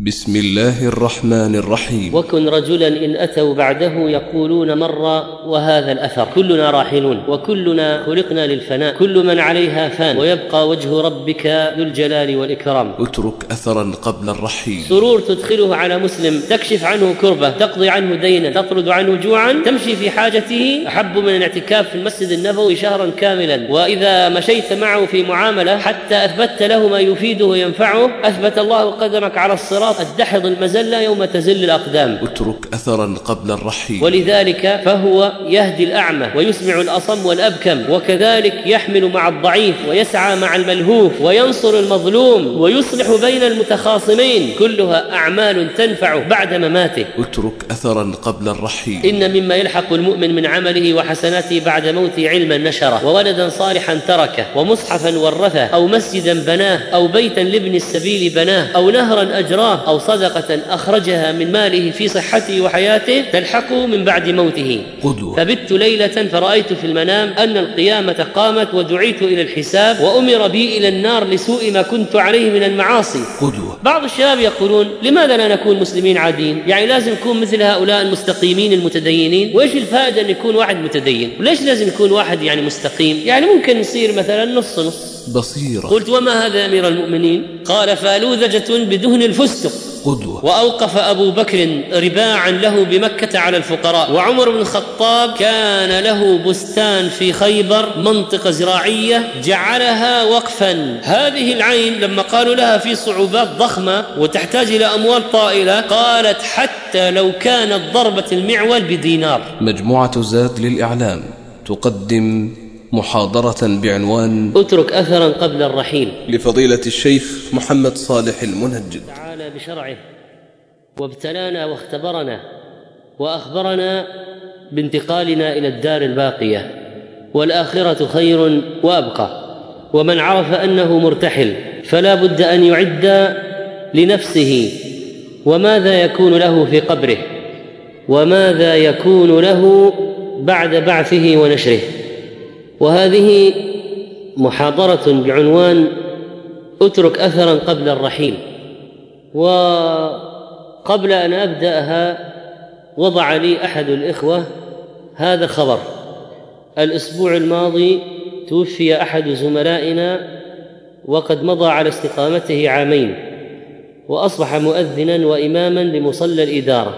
بسم الله الرحمن الرحيم. وكن رجلا إن أتوا بعده يقولون مر وهذا الأثر. كلنا راحلون وكلنا خلقنا للفناء. كل من عليها فان. ويبقى وجه ربك ذو الجلال والإكرام. اترك أثرا قبل الرحيل. سرور تدخله على مسلم. تكشف عنه كربة. تقضي عنه دينا. تطرد عنه جوعا. تمشي في حاجته. أحب من الاعتكاف في المسجد النبوي شهرا كاملا. وإذا مشيت معه في معاملة حتى أثبتت له ما يفيده وينفعه أثبت الله قدمك على الصراط. الدحض المزلة يوم تزل الأقدام. اترك أثرا قبل الرحيل. ولذلك فهو يهدي الأعمى ويسمع الأصم والأبكم وكذلك يحمل مع الضعيف ويسعى مع الملهوف وينصر المظلوم ويصلح بين المتخاصمين. كلها أعمال تنفع بعد مماته. اترك أثرا قبل الرحيل. إن مما يلحق المؤمن من عمله وحسناته بعد موته علما نشره وولدا صالحا تركه ومصحفا ورثه أو مسجدا بناه أو بيتا لابن السبيل بناه أو نهرا أجراه أو صدقة أخرجها من ماله في صحته وحياته تلحقه من بعد موته. قدوة. فبت ليلة فرأيت في المنام أن القيامة قامت ودعيت إلى الحساب وأمر بي إلى النار لسوء ما كنت عليه من المعاصي. قدوة. بعض الشباب يقولون لماذا لا نكون مسلمين عاديين يعني لازم نكون مثل هؤلاء المستقيمين المتدينين. وإيش الفائدة أن يكون واحد متدين؟ وليش لازم يكون واحد يعني مستقيم؟ يعني ممكن يصير مثلا نص نص. بصيرة. قلت وما هذا يا أمير المؤمنين؟ قال فالوذجة بدهن الفستق. قدوة. وأوقف أبو بكر رباعا له بمكة على الفقراء. وعمر بن الخطاب كان له بستان في خيبر منطقة زراعية جعلها وقفا. هذه العين لما قالوا لها في صعوبات ضخمة وتحتاج إلى أموال طائلة قالت حتى لو كانت ضربة المعول بدينار. مجموعة زاد للإعلام تقدم محاضرة بعنوان اترك اثرا قبل الرحيل. لفضيلة الشيخ محمد صالح المنجد تعالى بشرعه وابتلانا واختبرنا وأخبرنا بانتقالنا إلى الدار الباقية. والآخرة خير وأبقى. ومن عرف أنه مرتحل فلا بد أن يعد لنفسه. وماذا يكون له في قبره؟ وماذا يكون له بعد بعثه ونشره؟ وهذه محاضرة بعنوان اترك أثرا قبل الرحيل. وقبل أن أبدأها وضع لي أحد الإخوة هذا الخبر الأسبوع الماضي توفي أحد زملائنا وقد مضى على استقامته عامين وأصبح مؤذنا وإماما لمصلى الإدارة.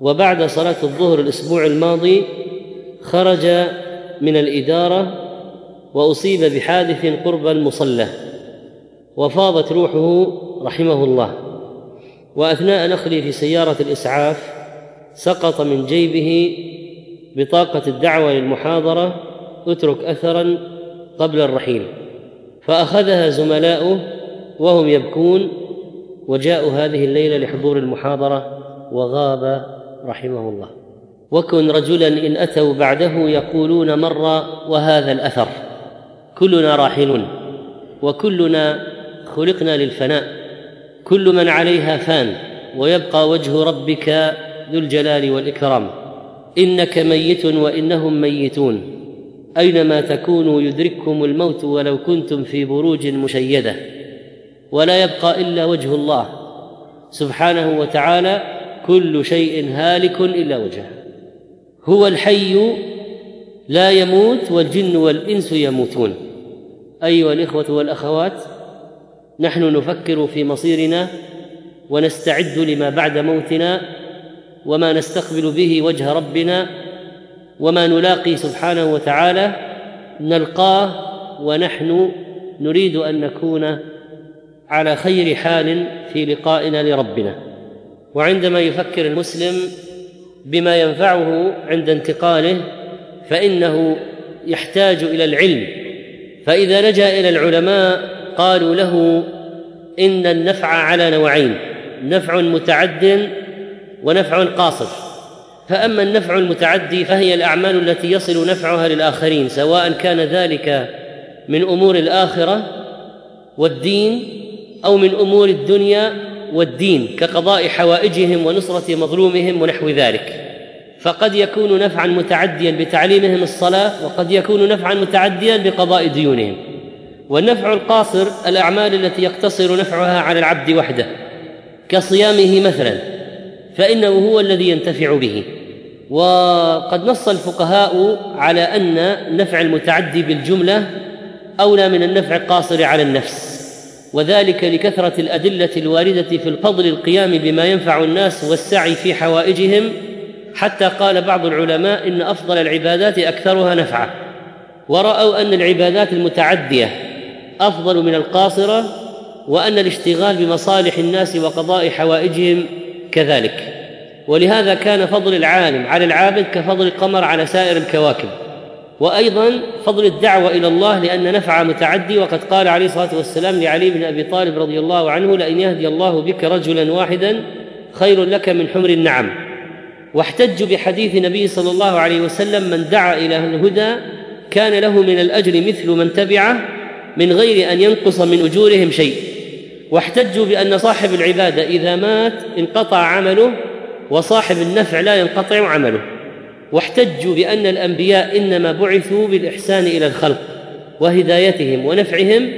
وبعد صلاة الظهر الأسبوع الماضي خرج من الإدارة وأصيب بحادث قرب المصلى وفاضت روحه رحمه الله. وأثناء نقلي في سيارة الإسعاف سقط من جيبه بطاقة الدعوة للمحاضرة اترك اثرا قبل الرحيل. فأخذها زملاؤه وهم يبكون وجاءوا هذه الليلة لحضور المحاضرة وغاب رحمه الله. وكن رجلا إن أتوا بعده يقولون مر وهذا الأثر. كلنا راحلون. وكلنا خلقنا للفناء. كل من عليها فان. ويبقى وجه ربك ذو الجلال والإكرام. إنك ميت وإنهم ميتون. أينما تكونوا يدرككم الموت ولو كنتم في بروج مشيدة. ولا يبقى إلا وجه الله. سبحانه وتعالى كل شيء هالك إلا وجهه. هو الحي لا يموت والجن والإنس يموتون. أيها الإخوة والأخوات نحن نفكر في مصيرنا ونستعد لما بعد موتنا وما نستقبل به وجه ربنا وما نلاقي سبحانه وتعالى نلقاه ونحن نريد أن نكون على خير حال في لقائنا لربنا. وعندما يفكر المسلم بما ينفعه عند انتقاله فإنه يحتاج إلى العلم. فإذا لجأ إلى العلماء قالوا له إن النفع على نوعين نفع متعد ونفع قاصر فأما النفع المتعدي فهي الأعمال التي يصل نفعها للآخرين سواء كان ذلك من أمور الآخرة والدين أو من أمور الدنيا والدين كقضاء حوائجهم ونصرة مظلومهم ونحو ذلك. فقد يكون نفعا متعديا بتعليمهم الصلاة وقد يكون نفعا متعديا بقضاء ديونهم. والنفع القاصر الأعمال التي يقتصر نفعها على العبد وحده كصيامه مثلا فإنه هو الذي ينتفع به. وقد نص الفقهاء على أن نفع المتعدي بالجملة أولى من النفع القاصر على النفس. وذلك لكثرة الأدلة الواردة في الفضل القيام بما ينفع الناس والسعي في حوائجهم حتى قال بعض العلماء إن أفضل العبادات أكثرها نفعا ورأوا أن العبادات المتعدية أفضل من القاصرة وأن الاشتغال بمصالح الناس وقضاء حوائجهم كذلك. ولهذا كان فضل العالم على العابد كفضل القمر على سائر الكواكب. وأيضا فضل الدعوة إلى الله لأن نفع متعدي وقد قال عليه الصلاة والسلام لعلي بن أبي طالب رضي الله عنه لئن يهدي الله بك رجلا واحدا خير لك من حمر النعم. واحتجوا بحديث النبي صلى الله عليه وسلم من دعا إلى الهدى كان له من الأجر مثل من تبعه من غير أن ينقص من أجورهم شيء. واحتجوا بأن صاحب العبادة إذا مات انقطع عمله وصاحب النفع لا ينقطع عمله. واحتجوا بأن الأنبياء إنما بعثوا بالإحسان إلى الخلق وهدايتهم ونفعهم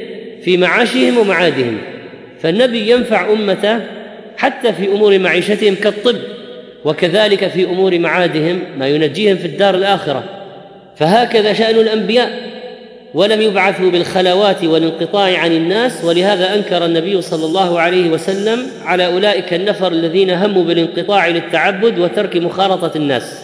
في معاشهم ومعادهم. فالنبي ينفع أمته حتى في أمور معيشتهم كالطب وكذلك في أمور معادهم ما ينجيهم في الدار الآخرة. فهكذا شأن الأنبياء. ولم يبعثوا بالخلوات والانقطاع عن الناس ولهذا أنكر النبي صلى الله عليه وسلم على أولئك النفر الذين هموا بالانقطاع للتعبد وترك مخالطه الناس.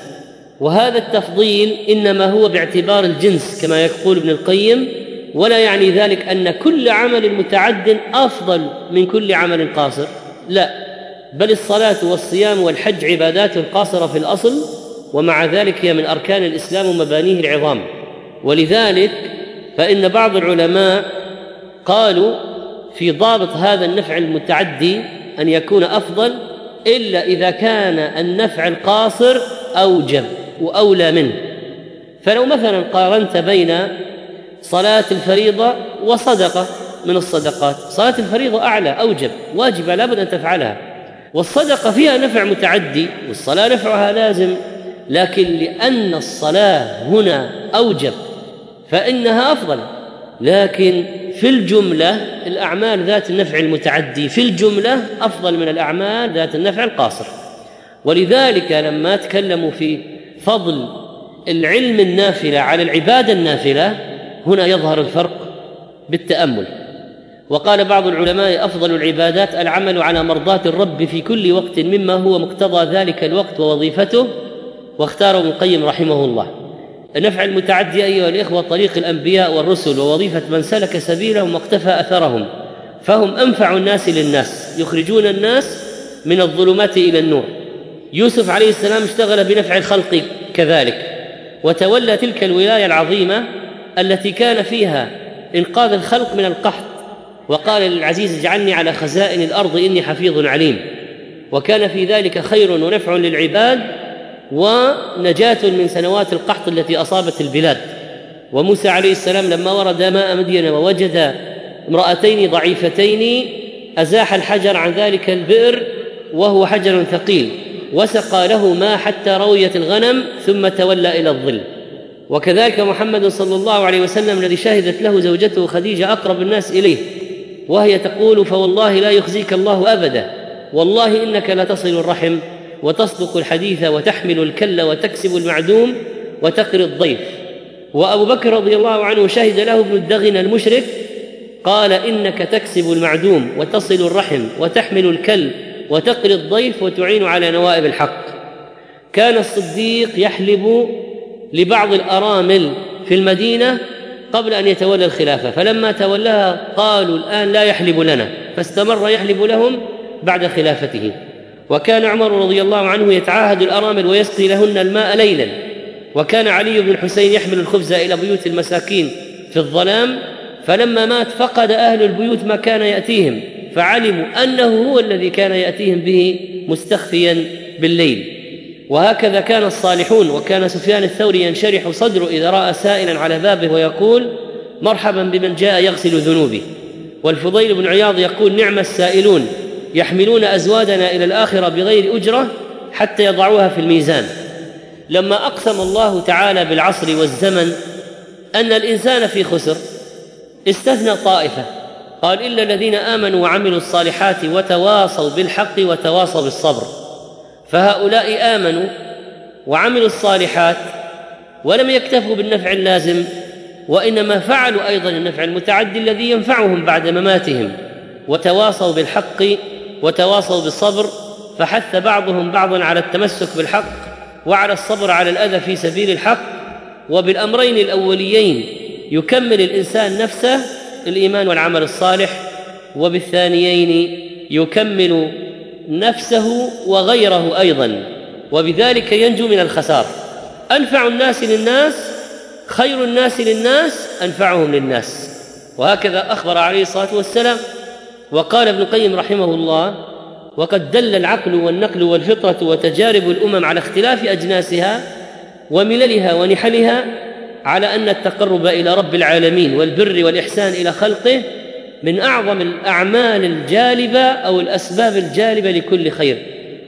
وهذا التفضيل إنما هو باعتبار الجنس كما يقول ابن القيم ولا يعني ذلك أن كل عمل متعد أفضل من كل عمل قاصر. لا بل الصلاة والصيام والحج عبادات قاصرة في الأصل ومع ذلك هي من أركان الإسلام ومبانيه العظام. ولذلك فإن بعض العلماء قالوا في ضابط هذا النفع المتعدي أن يكون أفضل إلا إذا كان النفع القاصر أوجب. وأولى منه. فلو مثلا قارنت بين صلاة الفريضة وصدقة من الصدقات صلاة الفريضة أعلى أوجب واجبة لابد أن تفعلها. والصدقة فيها نفع متعدي والصلاة نفعها لازم لكن لأن الصلاة هنا أوجب فإنها أفضل. لكن في الجملة الأعمال ذات النفع المتعدي في الجملة أفضل من الأعمال ذات النفع القاصر. ولذلك لما تكلموا في فضل العلم النافلة على العبادة النافلة هنا يظهر الفرق بالتأمل. وقال بعض العلماء أفضل العبادات العمل على مرضاة الرب في كل وقت مما هو مقتضى ذلك الوقت ووظيفته واختاره ابن القيم رحمه الله. النفع المتعدي أيها الإخوة طريق الأنبياء والرسل ووظيفة من سلك سبيلهم واقتفى أثرهم فهم أنفع الناس للناس يخرجون الناس من الظلمات إلى النور. يوسف عليه السلام اشتغل بنفع الخلق كذلك. وتولى تلك الولاية العظيمة التي كان فيها إنقاذ الخلق من القحط. وقال للعزيز اجعلني على خزائن الأرض إني حفيظ عليم. وكان في ذلك خير ونفع للعباد ونجاة من سنوات القحط التي أصابت البلاد. وموسى عليه السلام لما ورد ماء مدين ووجد امرأتين ضعيفتين أزاح الحجر عن ذلك البئر وهو حجر ثقيل. وسقى له ماء حتى رويت الغنم ثم تولى إلى الظل. وكذلك محمد صلى الله عليه وسلم الذي شهدت له زوجته خديجة أقرب الناس إليه وهي تقول فوالله لا يخزيك الله أبدا والله إنك لتصل الرحم وتصدق الحديث وتحمل الكل وتكسب المعدوم وتقري الضيف. وأبو بكر رضي الله عنه شهد له ابن الدغن المشرك قال إنك تكسب المعدوم وتصل الرحم وتحمل الكل وتقري الضيف وتعين على نوائب الحق. كان الصديق يحلب لبعض الأرامل في المدينة قبل أن يتولى الخلافة فلما تولاها قالوا الآن لا يحلب لنا فاستمر يحلب لهم بعد خلافته. وكان عمر رضي الله عنه يتعاهد الأرامل ويسقي لهن الماء ليلا. وكان علي بن الحسين يحمل الخبز إلى بيوت المساكين في الظلام فلما مات فقد أهل البيوت ما كان يأتيهم. فعلموا أنه هو الذي كان يأتيهم به مستخفيا بالليل. وهكذا كان الصالحون وكان سفيان الثوري ينشرح صدره إذا رأى سائلا على بابه ويقول مرحبا بمن جاء يغسل ذنوبي. والفضيل بن عياض يقول نعم السائلون يحملون أزوادنا إلى الآخرة بغير أجرة حتى يضعوها في الميزان. لما أقسم الله تعالى بالعصر والزمن أن الإنسان في خسر استثنى طائفة. قال الا الذين امنوا وعملوا الصالحات وتواصوا بالحق وتواصوا بالصبر فهؤلاء امنوا وعملوا الصالحات ولم يكتفوا بالنفع اللازم وانما فعلوا أيضا النفع المتعدي الذي ينفعهم بعد مماتهم وتواصوا بالحق وتواصوا بالصبر فحث بعضهم بعضا على التمسك بالحق وعلى الصبر على الاذى في سبيل الحق وبالامرين الاوليين يكمل الانسان نفسه الإيمان والعمل الصالح وبالثانيين يكمل نفسه وغيره أيضا وبذلك ينجو من الخسار. أنفع الناس للناس خير الناس للناس أنفعهم للناس. وهكذا أخبر عليه الصلاة والسلام وقال ابن القيم رحمه الله وقد دل العقل والنقل والفطرة وتجارب الأمم على اختلاف أجناسها ومللها ونحلها على أن التقرب إلى رب العالمين والبر والإحسان إلى خلقه من أعظم الأعمال الجالبة أو الأسباب الجالبة لكل خير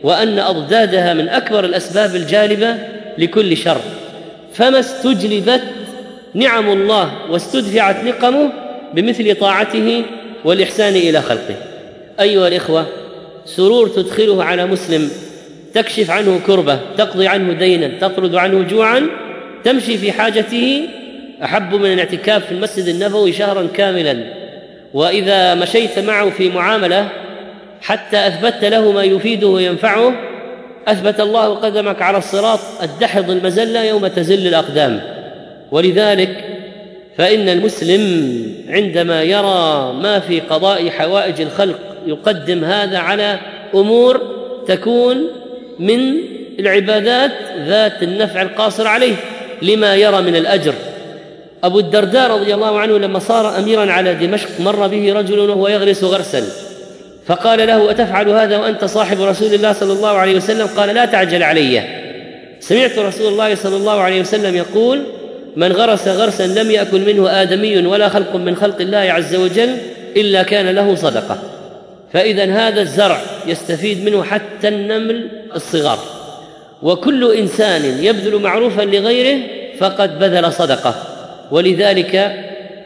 وأن أضدادها من أكبر الأسباب الجالبة لكل شر. فما استجلبت نعم الله واستدفعت نقمه بمثل طاعته والإحسان إلى خلقه. أيها الإخوة سرور تدخله على مسلم تكشف عنه كربة تقضي عنه دينا تطرد عنه جوعا تمشي في حاجته أحب من الاعتكاف في المسجد النبوي شهرا كاملا. وإذا مشيت معه في معاملة حتى اثبتت له ما يفيده وينفعه أثبت الله قدمك على الصراط الدحض المزلة يوم تزل الأقدام. ولذلك فإن المسلم عندما يرى ما في قضاء حوائج الخلق يقدم هذا على أمور تكون من العبادات ذات النفع القاصر عليه. لما يرى من الأجر. أبو الدرداء رضي الله عنه لما صار أميرا على دمشق مر به رجل وهو يغرس غرسا. فقال له أتفعل هذا وأنت صاحب رسول الله صلى الله عليه وسلم؟ قال لا تعجل علي. سمعت رسول الله صلى الله عليه وسلم يقول من غرس غرسا لم يأكل منه آدمي ولا خلق من خلق الله عز وجل إلا كان له صدقة. فاذا هذا الزرع يستفيد منه حتى النمل الصغار. وكل إنسان يبذل معروفا لغيره فقد بذل صدقة ولذلك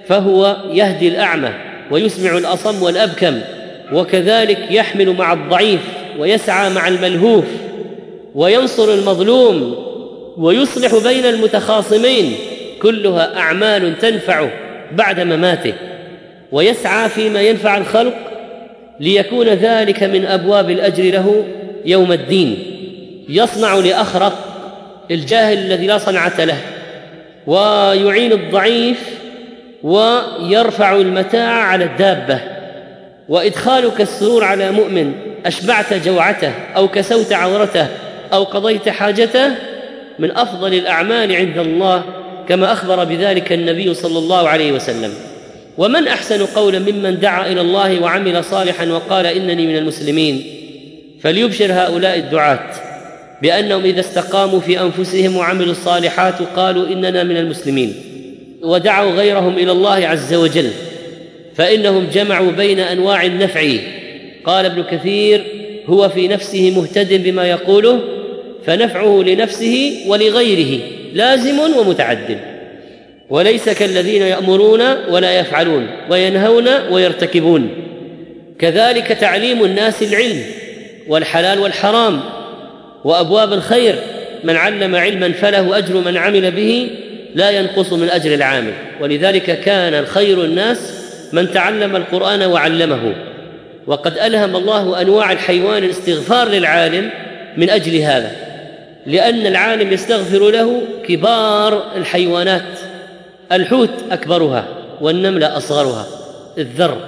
فهو يهدي الأعمى ويسمع الأصم والأبكم وكذلك يحمل مع الضعيف ويسعى مع الملهوف وينصر المظلوم ويصلح بين المتخاصمين كلها أعمال تنفعه بعد مماته ويسعى فيما ينفع الخلق ليكون ذلك من أبواب الأجر له يوم الدين. يصنع لأخرق الجاهل الذي لا صنعة له ويعين الضعيف ويرفع المتاع على الدابة. وإدخالك السرور على مؤمن أشبعت جوعته أو كسوت عورته أو قضيت حاجته من أفضل الأعمال عند الله كما أخبر بذلك النبي صلى الله عليه وسلم. ومن أحسن قولا ممن دعا إلى الله وعمل صالحا وقال إنني من المسلمين. فليبشر هؤلاء الدعاة. بأنهم إذا استقاموا في أنفسهم وعملوا الصالحات قالوا إننا من المسلمين ودعوا غيرهم إلى الله عز وجل فإنهم جمعوا بين أنواع النفع. قال ابن كثير هو في نفسه مهتد بما يقوله فنفعه لنفسه ولغيره لازم ومتعد وليس كالذين يأمرون ولا يفعلون وينهون ويرتكبون. كذلك تعليم الناس العلم والحلال والحرام. وأبواب الخير. من علم علما فله أجر من عمل به لا ينقص من أجر العامل. ولذلك كان الخير الناس من تعلم القرآن وعلمه. وقد ألهم الله أنواع الحيوان الاستغفار للعالم من أجل هذا. لأن العالم يستغفر له كبار الحيوانات. الحوت أكبرها والنمله أصغرها. الذر.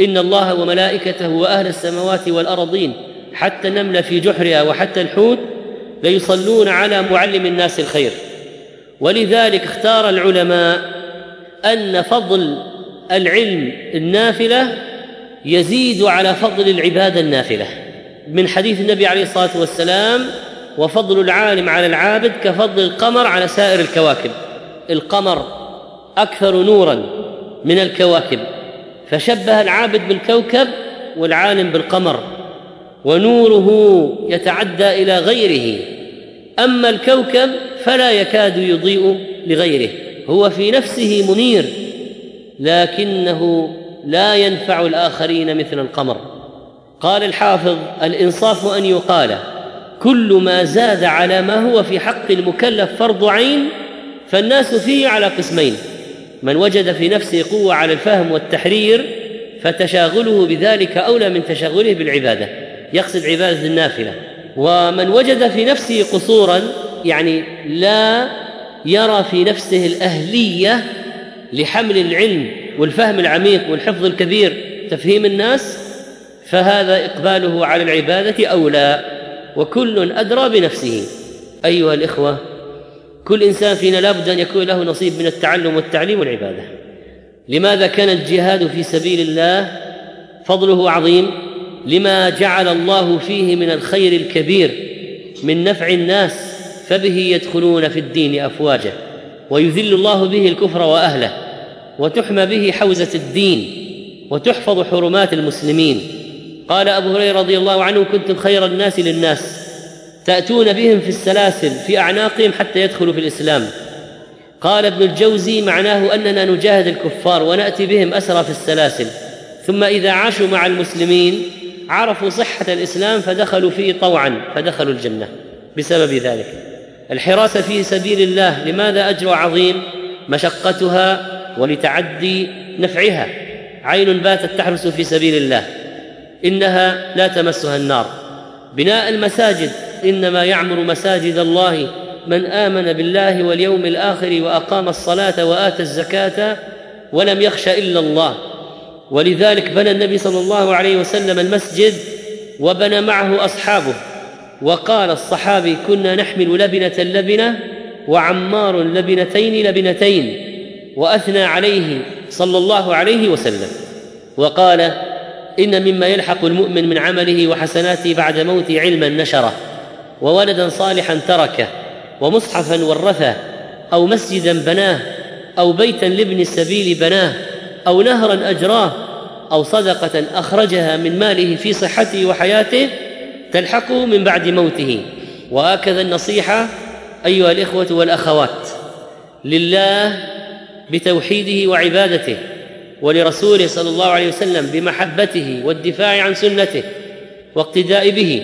إن الله وملائكته وأهل السماوات والأرضين حتى النملة في جحرها وحتى الحوت ليصلون على معلم الناس الخير. ولذلك اختار العلماء أن فضل العلم النافلة يزيد على فضل العبادة النافلة. من حديث النبي عليه الصلاة والسلام وفضل العالم على العابد كفضل القمر على سائر الكواكب. القمر أكثر نورا من الكواكب. فشبه العابد بالكوكب والعالم بالقمر. ونوره يتعدى إلى غيره. أما الكوكب فلا يكاد يضيء لغيره. هو في نفسه منير لكنه لا ينفع الآخرين مثل القمر. قال الحافظ الإنصاف أن يقال كل ما زاد على ما هو في حق المكلف فرض عين فالناس فيه على قسمين. من وجد في نفسه قوة على الفهم والتحرير فتشاغله بذلك أولى من تشاغله بالعبادة. يقصد عبادة النافلة. ومن وجد في نفسه قصورا يعني لا يرى في نفسه الأهلية لحمل العلم والفهم العميق والحفظ الكبير تفهيم الناس فهذا إقباله على العبادة اولى وكل أدرى بنفسه. أيها الإخوة كل إنسان فينا لابد أن يكون له نصيب من التعلم والتعليم والعبادة. لماذا كان الجهاد في سبيل الله فضله عظيم؟ لما جعل الله فيه من الخير الكبير من نفع الناس فبه يدخلون في الدين افواجا ويذل الله به الكفر وأهله وتحمى به حوزة الدين وتحفظ حرمات المسلمين. قال أبو هريرة رضي الله عنه كنتم خير الناس للناس تأتون بهم في السلاسل في أعناقهم حتى يدخلوا في الإسلام. قال ابن الجوزي معناه أننا نجاهد الكفار ونأتي بهم أسرى في السلاسل ثم إذا عاشوا مع المسلمين عرفوا صحة الإسلام فدخلوا فيه طوعا فدخلوا الجنة بسبب ذلك. الحراسه في سبيل الله لماذا أجر عظيم؟ مشقتها ولتعدي نفعها. عين باتت تحرس في سبيل الله. إنها لا تمسها النار. بناء المساجد إنما يعمر مساجد الله. من آمن بالله واليوم الآخر وأقام الصلاة وآتى الزكاة ولم يخش إلا الله. ولذلك بنى النبي صلى الله عليه وسلم المسجد وبنى معه أصحابه. وقال الصحابي كنا نحمل لبنة لبنة وعمار لبنتين لبنتين وأثنى عليه صلى الله عليه وسلم. وقال إن مما يلحق المؤمن من عمله وحسناته بعد موته علما نشره وولدا صالحا تركه ومصحفا ورثه أو مسجدا بناه أو بيتا لابن السبيل بناه أو نهرا أجراه أو صدقة أخرجها من ماله في صحته وحياته تلحقه من بعد موته. وهكذا النصيحة أيها الإخوة والأخوات لله بتوحيده وعبادته ولرسوله صلى الله عليه وسلم بمحبته والدفاع عن سنته واقتداء به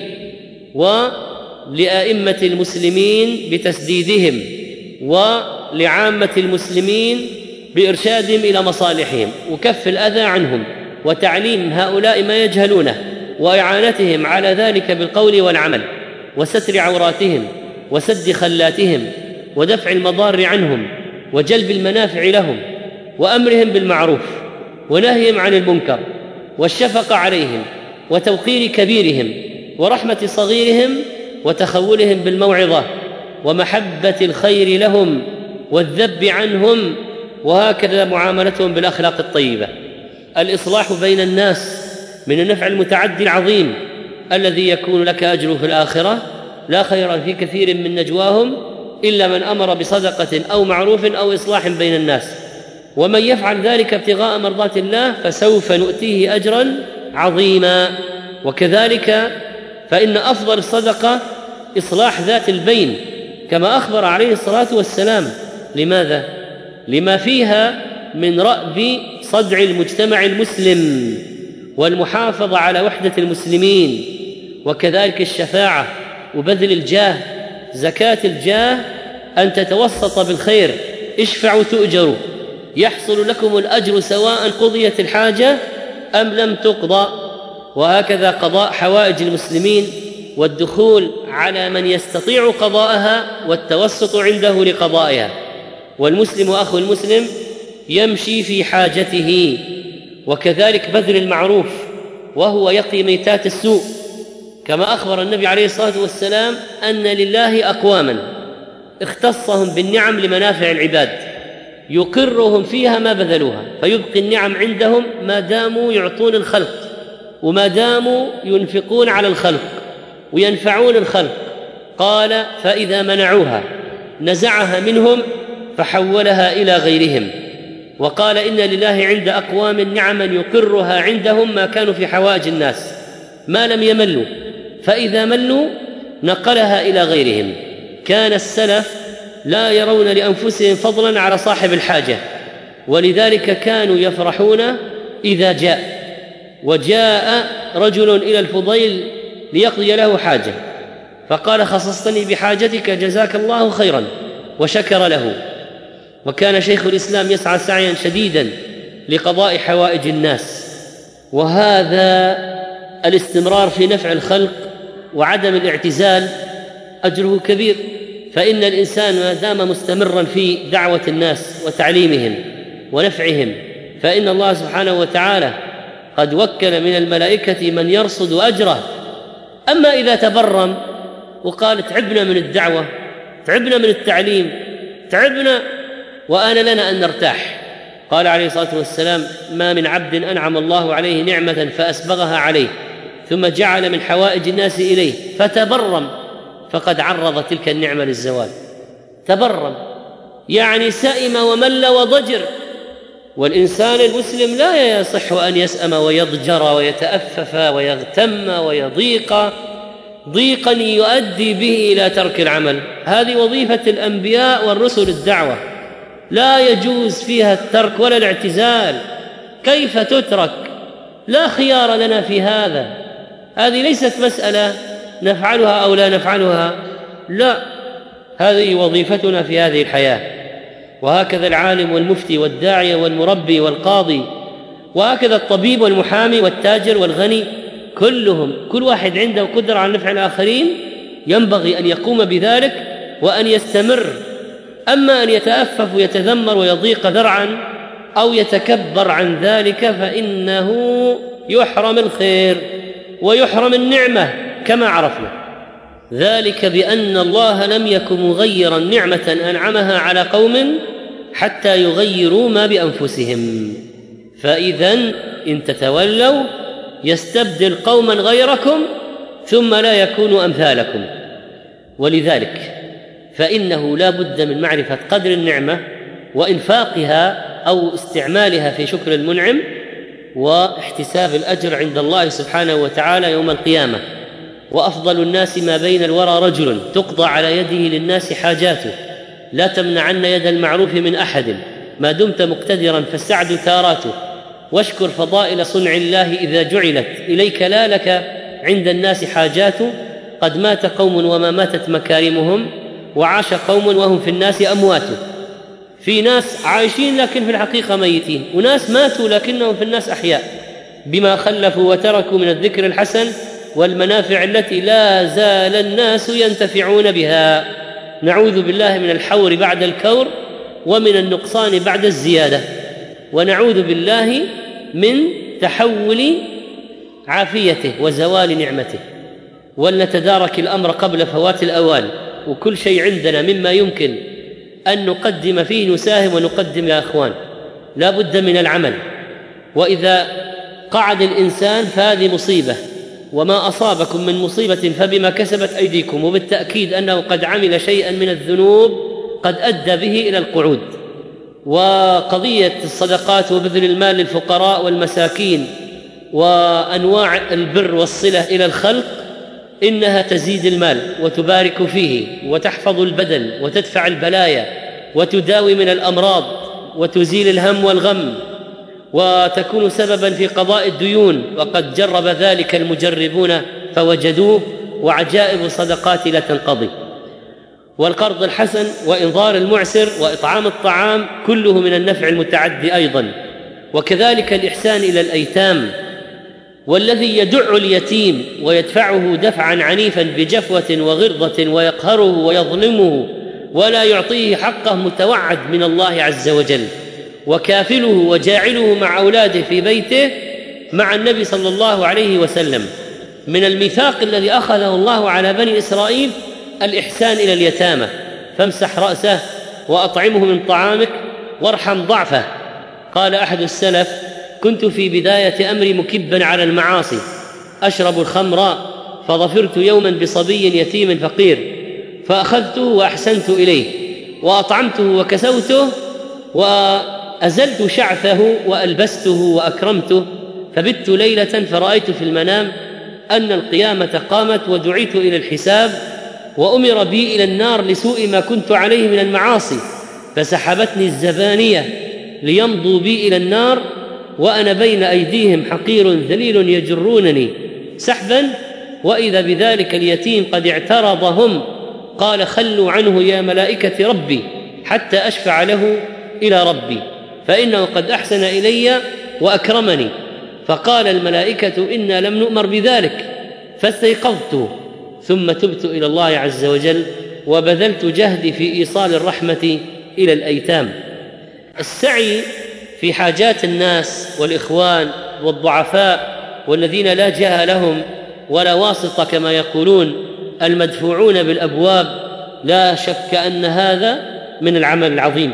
ولأئمة المسلمين بتسديدهم ولعامة المسلمين بإرشادهم إلى مصالحهم وكف الأذى عنهم وتعليم هؤلاء ما يجهلونه وإعانتهم على ذلك بالقول والعمل وستر عوراتهم وسد خلاتهم ودفع المضار عنهم وجلب المنافع لهم وأمرهم بالمعروف ونهيهم عن المنكر والشفقة عليهم وتوقير كبيرهم ورحمة صغيرهم وتخولهم بالموعظة ومحبة الخير لهم والذب عنهم وهكذا معاملتهم بالأخلاق الطيبة. الإصلاح بين الناس من النفع المتعدي العظيم الذي يكون لك أجره في الآخرة لا خير في كثير من نجواهم إلا من أمر بصدقة أو معروف أو إصلاح بين الناس. ومن يفعل ذلك ابتغاء مرضات الله فسوف نؤتيه أجرا عظيما. وكذلك فإن أفضل الصدقة إصلاح ذات البين كما أخبر عليه الصلاة والسلام. لماذا؟ لما فيها من رأب صدع المجتمع المسلم والمحافظة على وحدة المسلمين وكذلك الشفاعة وبذل الجاه زكاة الجاه أن تتوسط بالخير. اشفعوا تؤجروا. يحصل لكم الأجر سواء قضيت الحاجة أم لم تقضى وهكذا قضاء حوائج المسلمين والدخول على من يستطيع قضاءها والتوسط عنده لقضائها. والمسلم أخو المسلم يمشي في حاجته وكذلك بذل المعروف وهو يقي ميتات السوء. كما أخبر النبي عليه الصلاة والسلام أن لله أقواما اختصهم بالنعم لمنافع العباد يقرهم فيها ما بذلوها فيبقي النعم عندهم ما داموا يعطون الخلق وما داموا ينفقون على الخلق وينفعون الخلق. قال فإذا منعوها نزعها منهم فحولها إلى غيرهم. وقال إن لله عند أقوام نعما يقرها عندهم ما كانوا في حوائج الناس ما لم يملوا. فإذا ملوا نقلها إلى غيرهم. كان السلف لا يرون لأنفسهم فضلا على صاحب الحاجة. ولذلك كانوا يفرحون إذا جاء. وجاء رجل إلى الفضيل ليقضي له حاجة. فقال خصصتني بحاجتك جزاك الله خيرا. وشكر له. وكان شيخ الإسلام يسعى سعيا شديدا لقضاء حوائج الناس. وهذا الاستمرار في نفع الخلق وعدم الاعتزال أجره كبير. فإن الإنسان ما دام مستمرا في دعوة الناس وتعليمهم ونفعهم فإن الله سبحانه وتعالى قد وكل من الملائكة من يرصد أجره. أما إذا تبرم وقال تعبنا من الدعوة تعبنا من التعليم تعبنا وآن لنا أن نرتاح. قال عليه الصلاة والسلام ما من عبد أنعم الله عليه نعمة فأسبغها عليه ثم جعل من حوائج الناس إليه فتبرم فقد عرض تلك النعمة للزوال. تبرم. يعني سئم ومل وضجر. والإنسان المسلم لا يصح أن يسأم ويضجر ويتأفف ويغتم ويضيق. ضيقا يؤدي به إلى ترك العمل. هذه وظيفة الأنبياء والرسل الدعوة. لا يجوز فيها الترك ولا الاعتزال. كيف تترك؟ لا خيار لنا في هذا. هذه ليست مسألة نفعلها أو لا نفعلها. لا هذه وظيفتنا في هذه الحياة. وهكذا العالم والمفتي والداعيه والمربي والقاضي وهكذا الطبيب والمحامي والتاجر والغني كلهم كل واحد عنده قدرة على نفع الآخرين. ينبغي أن يقوم بذلك وأن يستمر. أما أن يتأفف ويتذمر ويضيق ذرعا أو يتكبر عن ذلك فإنه يحرم الخير ويحرم النعمة كما عرفنا. ذلك بأن الله لم يكن مغيرا نعمة أنعمها على قوم حتى يغيروا ما بأنفسهم. فاذا إن تتولوا يستبدل قوما غيركم ثم لا يكونوا أمثالكم. ولذلك فإنه لا بد من معرفة قدر النعمة وإنفاقها أو استعمالها في شكر المنعم واحتساب الأجر عند الله سبحانه وتعالى يوم القيامة. وأفضل الناس ما بين الورى رجل تقضى على يده للناس حاجاته. لا تمنعن يد المعروف من أحد. ما دمت مقتدرا فالسعد تاراته. واشكر فضائل صنع الله إذا جعلت. إليك لا لك عند الناس حاجات. قد مات قوم وما ماتت مكارمهم. وعاش قوم وهم في الناس اموات في ناس عايشين لكن في الحقيقة ميتين. وناس ماتوا لكنهم في الناس أحياء. بما خلفوا وتركوا من الذكر الحسن والمنافع التي لا زال الناس ينتفعون بها. نعوذ بالله من الحور بعد الكور ومن النقصان بعد الزيادة. ونعوذ بالله من تحول عافيته وزوال نعمته. ولنتدارك الأمر قبل فوات الأوان. وكل شيء عندنا مما يمكن أن نقدم فيه نساهم ونقدم يا إخوان. لا بد من العمل. وإذا قعد الإنسان فهذه مصيبة. وما أصابكم من مصيبة فبما كسبت أيديكم وبالتأكيد أنه قد عمل شيئا من الذنوب قد أدى به إلى القعود. وقضية الصدقات وبذل المال للفقراء والمساكين وأنواع البر والصلة إلى الخلق إنها تزيد المال وتبارك فيه وتحفظ البدن وتدفع البلايا وتداوي من الأمراض وتزيل الهم والغم وتكون سببا في قضاء الديون وقد جرب ذلك المجربون فوجدوه وعجائب صدقات لا تنقضي. والقرض الحسن وإنظار المعسر وإطعام الطعام كله من النفع المتعدي أيضا. وكذلك الإحسان إلى الأيتام والذي يدع اليتيم ويدفعه دفعا عنيفا بجفوة وغرضة ويقهره ويظلمه ولا يعطيه حقه متوعد من الله عز وجل. وكافله وجاعله مع أولاده في بيته مع النبي صلى الله عليه وسلم. من الميثاق الذي أخذه الله على بني إسرائيل الإحسان إلى اليتامى. فامسح رأسه وأطعمه من طعامك وارحم ضعفه. قال أحد السلف كنت في بداية أمري مكبا على المعاصي أشرب الخمر فظفرت يوما بصبي يتيم فقير فاخذته وأحسنت إليه وأطعمته وكسوته وأزلت شعثه وألبسته وأكرمته فبت ليلة فرأيت في المنام أن القيامة قامت ودعيت إلى الحساب وأمر بي إلى النار لسوء ما كنت عليه من المعاصي فسحبتني الزبانية ليمضوا بي إلى النار وأنا بين أيديهم حقير ذليل يجرونني سحبا وإذا بذلك اليتيم قد اعترضهم قال خلوا عنه يا ملائكة ربي حتى أشفع له إلى ربي فإنه قد أحسن إلي وأكرمني. فقال الملائكة إنا لم نؤمر بذلك فاستيقظت ثم تبت إلى الله عز وجل وبذلت جهدي في إيصال الرحمة إلى الأيتام. السعي في حاجات الناس والإخوان والضعفاء والذين لا جاه لهم ولا واسطة كما يقولون المدفوعون بالأبواب لا شك أن هذا من العمل العظيم.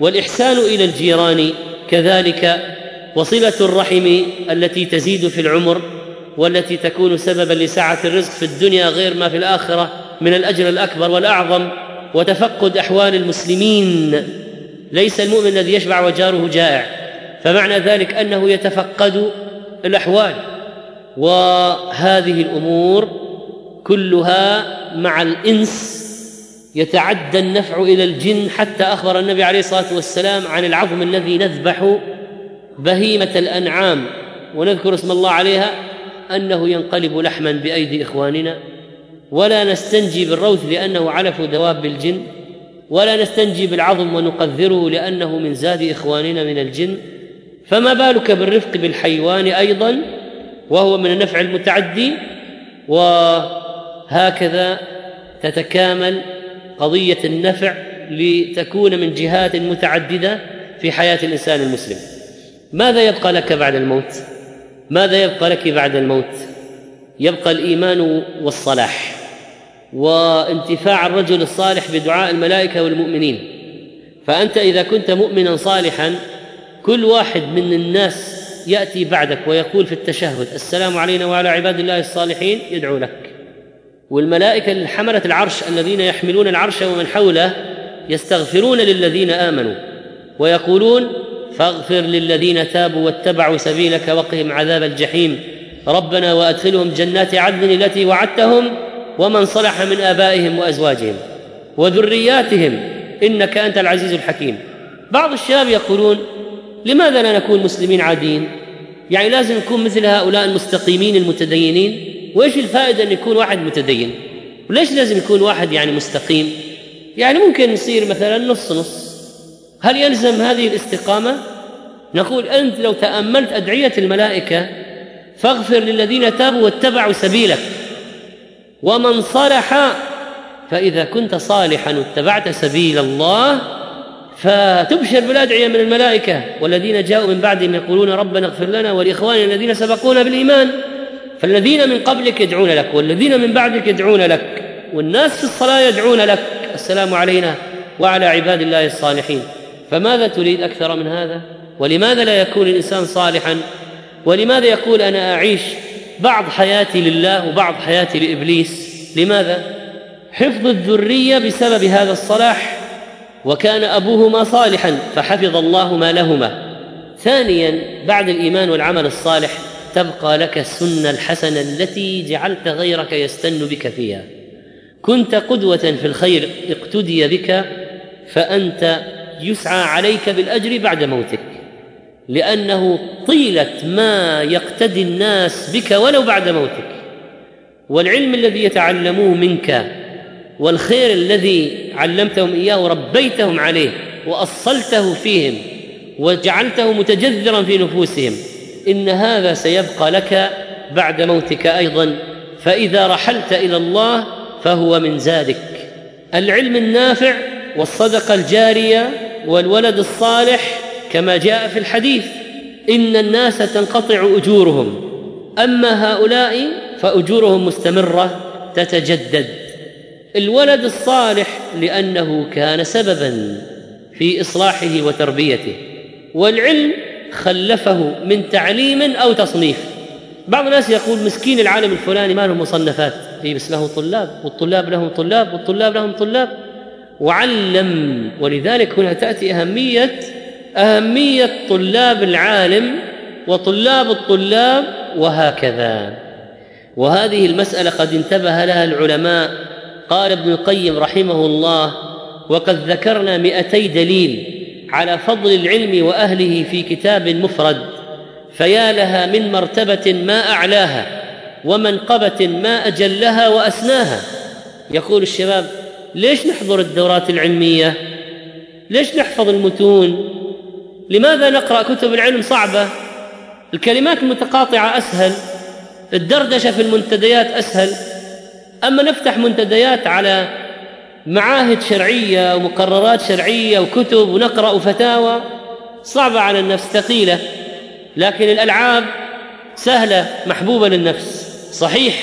والإحسان إلى الجيران كذلك وصلة الرحم التي تزيد في العمر والتي تكون سببا لسعة الرزق في الدنيا غير ما في الآخرة من الأجر الأكبر والأعظم وتفقد أحوال المسلمين. ليس المؤمن الذي يشبع وجاره جائع. فمعنى ذلك أنه يتفقد الأحوال. وهذه الأمور كلها مع الإنس يتعدى النفع إلى الجن حتى أخبر النبي عليه الصلاة والسلام عن العظم الذي نذبح بهيمة الأنعام. ونذكر اسم الله عليها أنه ينقلب لحما بأيدي إخواننا. ولا نستنجي بالروث لأنه علف دواب الجن. ولا نستنجي بالعظم ونقذره لأنه من زاد إخواننا من الجن. فما بالك بالرفق بالحيوان أيضا؟ وهو من النفع المتعدي. وهكذا تتكامل قضية النفع لتكون من جهات متعددة في حياة الإنسان المسلم. ماذا يبقى لك بعد الموت؟ ماذا يبقى لك بعد الموت؟ يبقى الإيمان والصلاح. وانتفاع الرجل الصالح بدعاء الملائكة والمؤمنين. فأنت إذا كنت مؤمنا صالحا كل واحد من الناس يأتي بعدك ويقول في التشهد السلام علينا وعلى عباد الله الصالحين يدعو لك. والملائكة حمله العرش الذين يحملون العرش ومن حوله يستغفرون للذين آمنوا ويقولون فاغفر للذين تابوا واتبعوا سبيلك وقهم عذاب الجحيم. ربنا وأدخلهم جنات عدن التي وعدتهم ومن صلح من آبائهم وأزواجهم وذرياتهم إنك أنت العزيز الحكيم. بعض الشباب يقولون لماذا لا نكون مسلمين عاديين؟ يعني لازم نكون مثل هؤلاء المستقيمين المتدينين. وإيش الفائدة أن يكون واحد متدين؟ وليش لازم يكون واحد يعني مستقيم؟ يعني ممكن يصير مثلا نص نص. هل يلزم هذه الاستقامة؟ نقول أنت لو تأملت أدعية الملائكة فاغفر للذين تابوا واتبعوا سبيلك. ومن صلح فإذا كنت صالحا واتبعت سبيل الله فتبشر بالأدعية من الملائكة والذين جاءوا من بعدهم يقولون ربنا اغفر لنا ولإخواننا الذين سبقونا بالإيمان. فالذين من قبلك يدعون لك والذين من بعدك يدعون لك والناس في الصلاة يدعون لك. السلام علينا وعلى عباد الله الصالحين. فماذا تريد أكثر من هذا؟ ولماذا لا يكون الإنسان صالحا؟ ولماذا يقول أنا أعيش بعض حياتي لله وبعض حياتي لإبليس. لماذا؟ حفظ الذرية بسبب هذا الصلاح وكان أبوهما صالحا فحفظ الله ما لهما. ثانيا بعد الإيمان والعمل الصالح تبقى لك السنة الحسنة التي جعلت غيرك يستن بك فيها. كنت قدوة في الخير اقتدي بك فأنت يسعى عليك بالأجر بعد موتك. لأنه طيلة ما يقتدي الناس بك ولو بعد موتك. والعلم الذي يتعلموه منك والخير الذي علمتهم إياه وربيتهم عليه وأصلته فيهم وجعلته متجذرا في نفوسهم إن هذا سيبقى لك بعد موتك أيضا. فإذا رحلت إلى الله فهو من زادك. العلم النافع والصدقة الجارية والولد الصالح كما جاء في الحديث إن الناس تنقطع أجورهم. أما هؤلاء فأجورهم مستمرة تتجدد. الولد الصالح لأنه كان سببا في إصلاحه وتربيته والعلم خلفه من تعليم أو تصنيف. بعض الناس يقول مسكين العالم الفلاني ما له مصنفات. اي بس له طلاب والطلاب لهم طلاب والطلاب لهم طلاب. وعلم ولذلك هنا تأتي أهمية أهمية طلاب العالم وطلاب الطلاب وهكذا. وهذه المسألة قد انتبه لها العلماء. قال ابن القيم رحمه الله وقد ذكرنا مئتي دليل على فضل العلم وأهله في كتاب مفرد فيا لها من مرتبة ما أعلاها ومنقبة ما أجلها وأسناها. يقول الشباب ليش نحضر الدورات العلمية؟ ليش نحفظ المتون؟ لماذا نقرأ كتب العلم صعبة؟ الكلمات المتقاطعة أسهل الدردشة في المنتديات أسهل. أما نفتح منتديات على معاهد شرعية ومقررات شرعية وكتب ونقرأ فتاوى صعبة على النفس ثقيلة. لكن الألعاب سهلة محبوبة للنفس. صحيح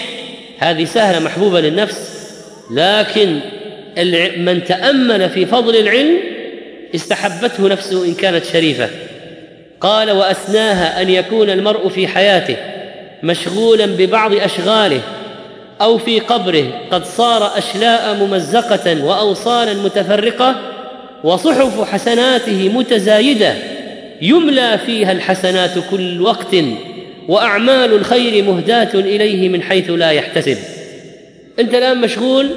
هذه سهلة محبوبة للنفس. لكن من تأمل في فضل العلم استحبته نفسه إن كانت شريفة. قال واسناها أن يكون المرء في حياته مشغولا ببعض أشغاله أو في قبره. قد صار أشلاء ممزقة واوصالا متفرقة وصحف حسناته متزايدة يملى فيها الحسنات كل وقت وأعمال الخير مهداة إليه من حيث لا يحتسب. أنت الآن مشغول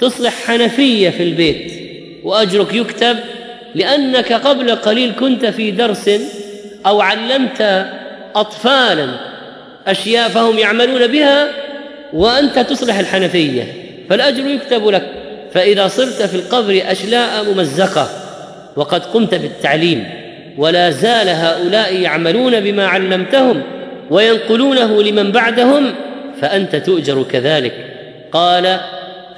تصلح حنفية في البيت وأجرك يكتب لأنك قبل قليل كنت في درس أو علمت أطفالا أشياء فهم يعملون بها وأنت تصلح الحنفية فالأجر يكتب لك. فإذا صرت في القبر أشلاء ممزقة وقد قمت بالتعليم ولا زال هؤلاء يعملون بما علمتهم وينقلونه لمن بعدهم فأنت تؤجر كذلك. قال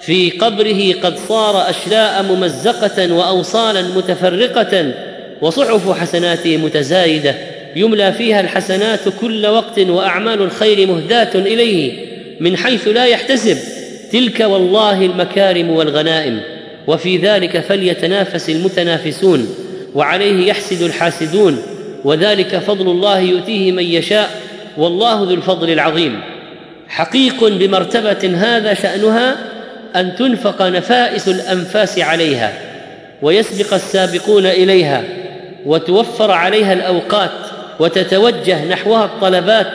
في قبره قد صار أشلاء ممزقة وأوصالا متفرقة وصحف حسناته متزايدة. يملى فيها الحسنات كل وقت وأعمال الخير مهداة إليه من حيث لا يحتسب. تلك والله المكارم والغنائم. وفي ذلك فليتنافس المتنافسون وعليه يحسد الحاسدون. وذلك فضل الله يؤتيه من يشاء والله ذو الفضل العظيم. حقيق بمرتبة هذا شأنها أن تنفق نفائس الأنفاس عليها ويسبق السابقون إليها وتوفر عليها الأوقات وتتوجه نحوها الطلبات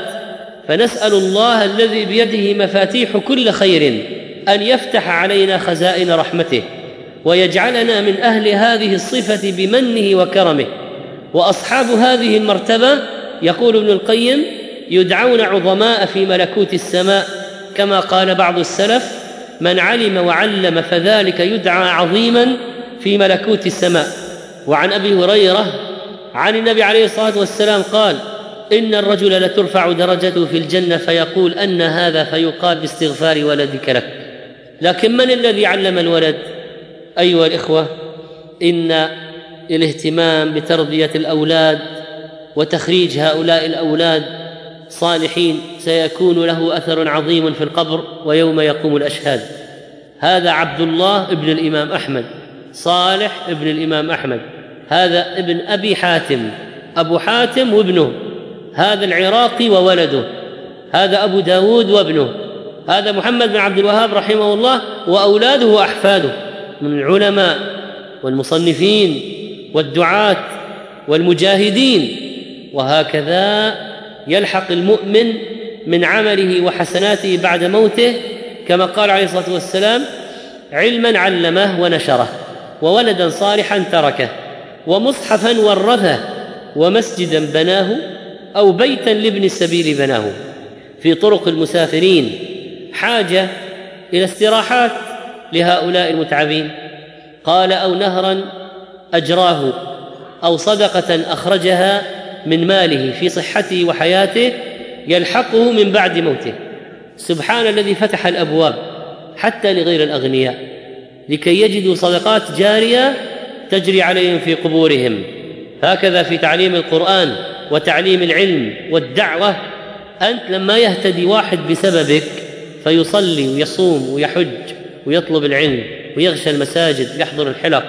فنسأل الله الذي بيده مفاتيح كل خير أن يفتح علينا خزائن رحمته ويجعلنا من أهل هذه الصفة بمنه وكرمه. وأصحاب هذه المرتبة يقول ابن القيم يدعون عظماء في ملكوت السماء كما قال بعض السلف من علم وعلم فذلك يدعى عظيما في ملكوت السماء. وعن أبي هريرة عن النبي عليه الصلاة والسلام قال إن الرجل لترفع درجته في الجنة فيقول أن هذا فيقال باستغفار ولدك لك. لكن من الذي علم الولد؟ أيها الإخوة إن الاهتمام بتربية الأولاد وتخريج هؤلاء الأولاد صالحين سيكون له أثر عظيم في القبر ويوم يقوم الأشهاد. هذا عبد الله ابن الإمام أحمد صالح ابن الإمام أحمد. هذا ابن أبي حاتم أبو حاتم وابنه. هذا العراقي وولده. هذا أبو داود وابنه. هذا محمد بن عبد الوهاب رحمه الله وأولاده وأحفاده من العلماء والمصنفين والدعاة والمجاهدين. وهكذا يلحق المؤمن من عمله وحسناته بعد موته كما قال عليه الصلاة والسلام علما علمه ونشره وولدا صالحا تركه ومصحفا ورثه ومسجدا بناه أو بيتا لابن السبيل بناه. في طرق المسافرين حاجة إلى استراحات لهؤلاء المتعبين. قال أو نهرا أجراه أو صدقة أخرجها من ماله في صحته وحياته يلحقه من بعد موته. سبحان الذي فتح الأبواب حتى لغير الأغنياء لكي يجدوا صدقات جارية تجري عليهم في قبورهم. هكذا في تعليم القرآن وتعليم العلم والدعوة أنت لما يهتدي واحد بسببك فيصلي ويصوم ويحج ويطلب العلم ويغشى المساجد ويحضر الحلق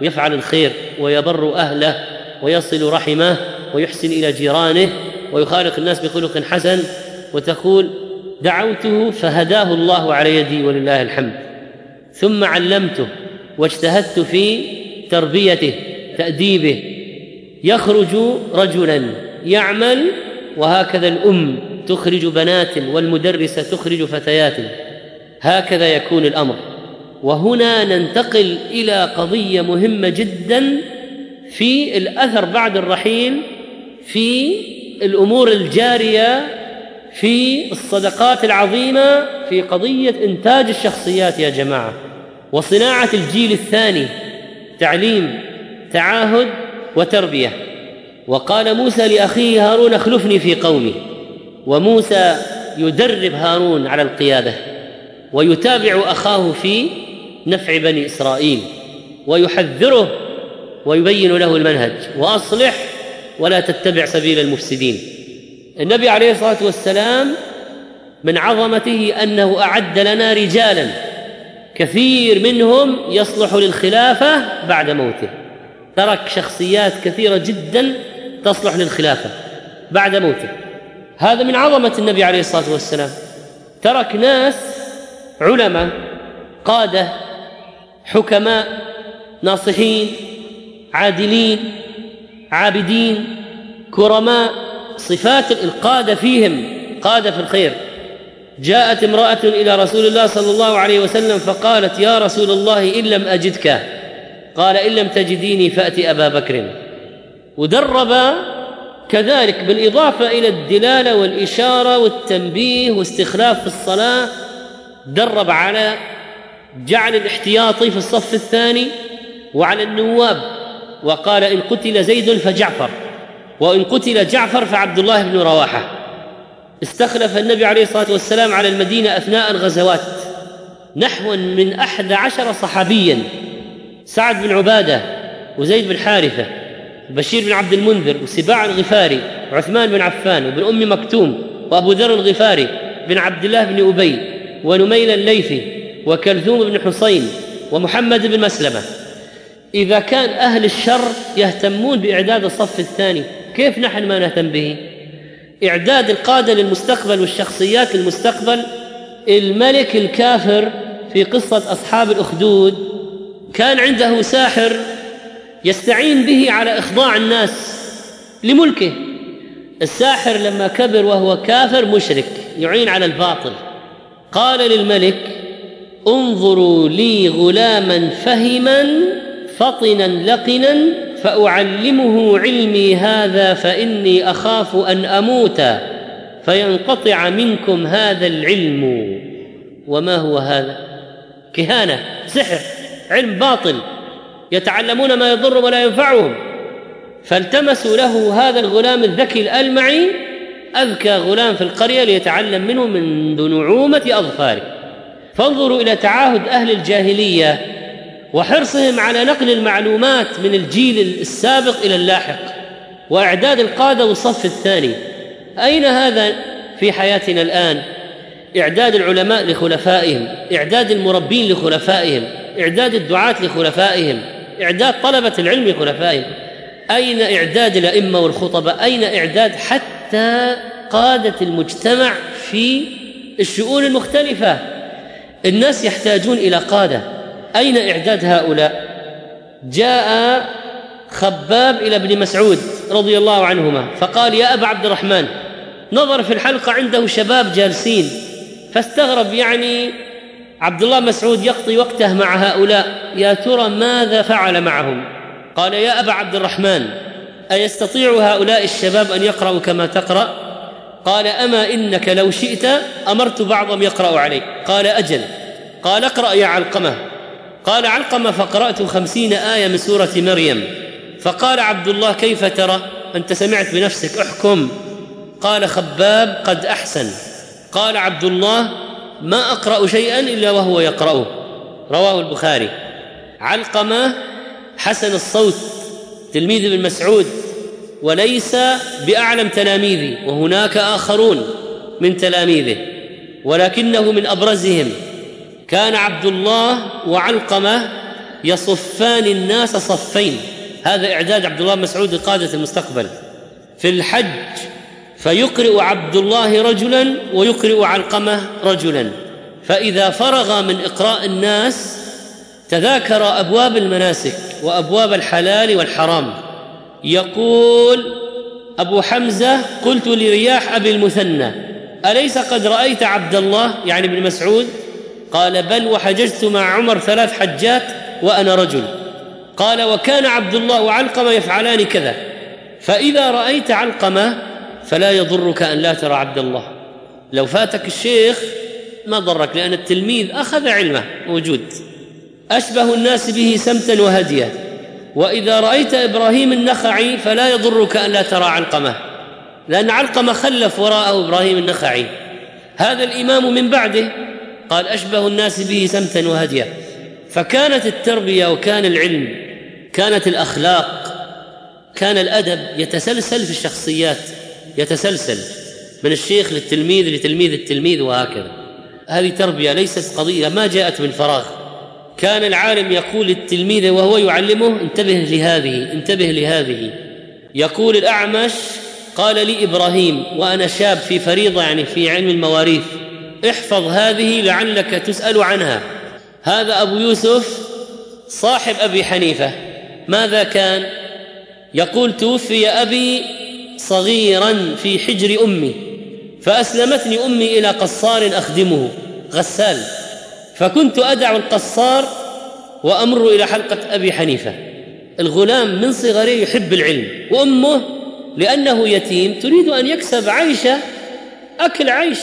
ويفعل الخير ويبر أهله ويصل رحمه. ويحسن إلى جيرانه ويخالق الناس بخلق حسن وتقول دعوته فهداه الله على يدي ولله الحمد. ثم علمته واجتهدت في تربيته تأديبه. يخرج رجلا يعمل وهكذا الأم تخرج بنات والمدرسة تخرج فتيات. هكذا يكون الأمر. وهنا ننتقل إلى قضية مهمة جدا في الأثر بعد الرحيل في الأمور الجارية في الصدقات العظيمة في قضية إنتاج الشخصيات يا جماعة وصناعة الجيل الثاني تعليم تعاهد وتربية. وقال موسى لأخيه هارون اخلفني في قومي. وموسى يدرب هارون على القيادة ويتابع أخاه في نفع بني إسرائيل ويحذره ويبين له المنهج وأصلح ولا تتبع سبيل المفسدين. النبي عليه الصلاة والسلام من عظمته أنه أعد لنا رجالا. كثير منهم يصلح للخلافة بعد موته. ترك شخصيات كثيرة جدا تصلح للخلافة بعد موته. هذا من عظمة النبي عليه الصلاة والسلام. ترك ناس علماء قادة حكماء ناصحين عادلين عابدين كرماء صفات القاده فيهم قاده في الخير. جاءت امرأة إلى رسول الله صلى الله عليه وسلم فقالت يا رسول الله إن لم أجدك. قال إن لم تجديني فات أبا بكر. ودرب كذلك بالإضافة إلى الدلالة والإشارة والتنبيه واستخلاف في الصلاة درب على جعل الاحتياطي في الصف الثاني وعلى النواب. وقال إن قتل زيد فجعفر وإن قتل جعفر فعبد الله بن رواحة. استخلف النبي عليه الصلاة والسلام على المدينة أثناء الغزوات نحو من أحد عشر صحابيا سعد بن عبادة وزيد بن حارثة بشير بن عبد المنذر وسباع الغفاري وعثمان بن عفان وابن أم مكتوم وأبو ذر الغفاري بن عبد الله بن أبي ونميل الليثي وكلثوم بن حسين ومحمد بن مسلمة. إذا كان أهل الشر يهتمون بإعداد الصف الثاني كيف نحن ما نهتم به؟ إعداد القادة للمستقبل والشخصيات للمستقبل الملك الكافر في قصة أصحاب الأخدود كان عنده ساحر يستعين به على إخضاع الناس لملكه. الساحر لما كبر وهو كافر مشرك يعين على الباطل. قال للملك انظروا لي غلاما فهما فطنا لقنا فأعلمه علمي هذا فإني أخاف أن أموت فينقطع منكم هذا العلم. وما هو هذا؟ كهانة سحر علم باطل يتعلمون ما يضر ولا ينفعهم. فالتمسوا له هذا الغلام الذكي الألمعي أذكى غلام في القرية ليتعلم منه منذ نعومة أظفاره. فانظروا إلى تعاهد أهل الجاهلية. وحرصهم على نقل المعلومات من الجيل السابق إلى اللاحق. وإعداد القادة والصف الثاني. أين هذا في حياتنا الآن؟ إعداد العلماء لخلفائهم إعداد المربين لخلفائهم إعداد الدعاة لخلفائهم إعداد طلبة العلم لخلفائهم. أين إعداد الأئمة والخطباء؟ أين إعداد حتى قادة المجتمع في الشؤون المختلفة؟ الناس يحتاجون إلى قادة. أين إعداد هؤلاء؟ جاء خباب إلى ابن مسعود رضي الله عنهما فقال يا أبا عبد الرحمن نظر في الحلقة عنده شباب جالسين فاستغرب يعني عبد الله مسعود يقضي وقته مع هؤلاء يا ترى ماذا فعل معهم؟ قال يا أبا عبد الرحمن أيستطيع هؤلاء الشباب أن يقرأوا كما تقرأ؟ قال أما إنك لو شئت أمرت بعضهم يقرأ عليك. قال أجل. قال اقرأ يا علقمة. قال علقمة فقرأت خمسين آية من سورة مريم. فقال عبد الله كيف ترى؟ أنت سمعت بنفسك احكم. قال خباب قد أحسن. قال عبد الله ما أقرأ شيئا إلا وهو يقرأه. رواه البخاري. علقمة حسن الصوت. تلميذ ابن مسعود. وليس بأعلم تلاميذه وهناك آخرون من تلاميذه ولكنه من أبرزهم. كان عبد الله وعلقمة يصفان الناس صفين. هذا إعداد عبد الله مسعود لقادة المستقبل. في الحج فيقرئ عبد الله رجلا ويقرئ علقمة رجلا. فإذا فرغ من إقراء الناس تذاكر أبواب المناسك وأبواب الحلال والحرام. يقول أبو حمزة قلت لرياح أبي المثنى أليس قد رأيت عبد الله يعني ابن مسعود؟ قال بل وحججت مع عمر ثلاث حجات وأنا رجل. قال وكان عبد الله وعلقمه يفعلان كذا. فإذا رأيت علقمة فلا يضرك أن لا ترى عبد الله. لو فاتك الشيخ ما ضرك لأن التلميذ أخذ علمه موجود. أشبه الناس به سمتا وهديا. وإذا رأيت إبراهيم النخعي فلا يضرك أن لا ترى علقمة. لأن علقمة خلف وراءه إبراهيم النخعي. هذا الإمام من بعده قال أشبه الناس به سمتا وهديا. فكانت التربية وكان العلم كانت الأخلاق كان الأدب يتسلسل في الشخصيات يتسلسل من الشيخ للتلميذ لتلميذ التلميذ وهكذا. هذه تربية ليست قضية ما جاءت من فراغ. كان العالم يقول للتلميذ وهو يعلمه انتبه لهذه انتبه لهذه. يقول الأعمش قال لي إبراهيم وأنا شاب في فريضة يعني في علم المواريث. احفظ هذه لعلك تسأل عنها. هذا أبو يوسف صاحب أبي حنيفة. ماذا كان؟ يقول توفي أبي صغيرا في حجر أمي فأسلمتني أمي إلى قصار أخدمه غسال. فكنت أدع القصار وأمر إلى حلقة أبي حنيفة. الغلام من صغره يحب العلم وأمه لأنه يتيم تريد أن يكسب عيشه أكل عيش.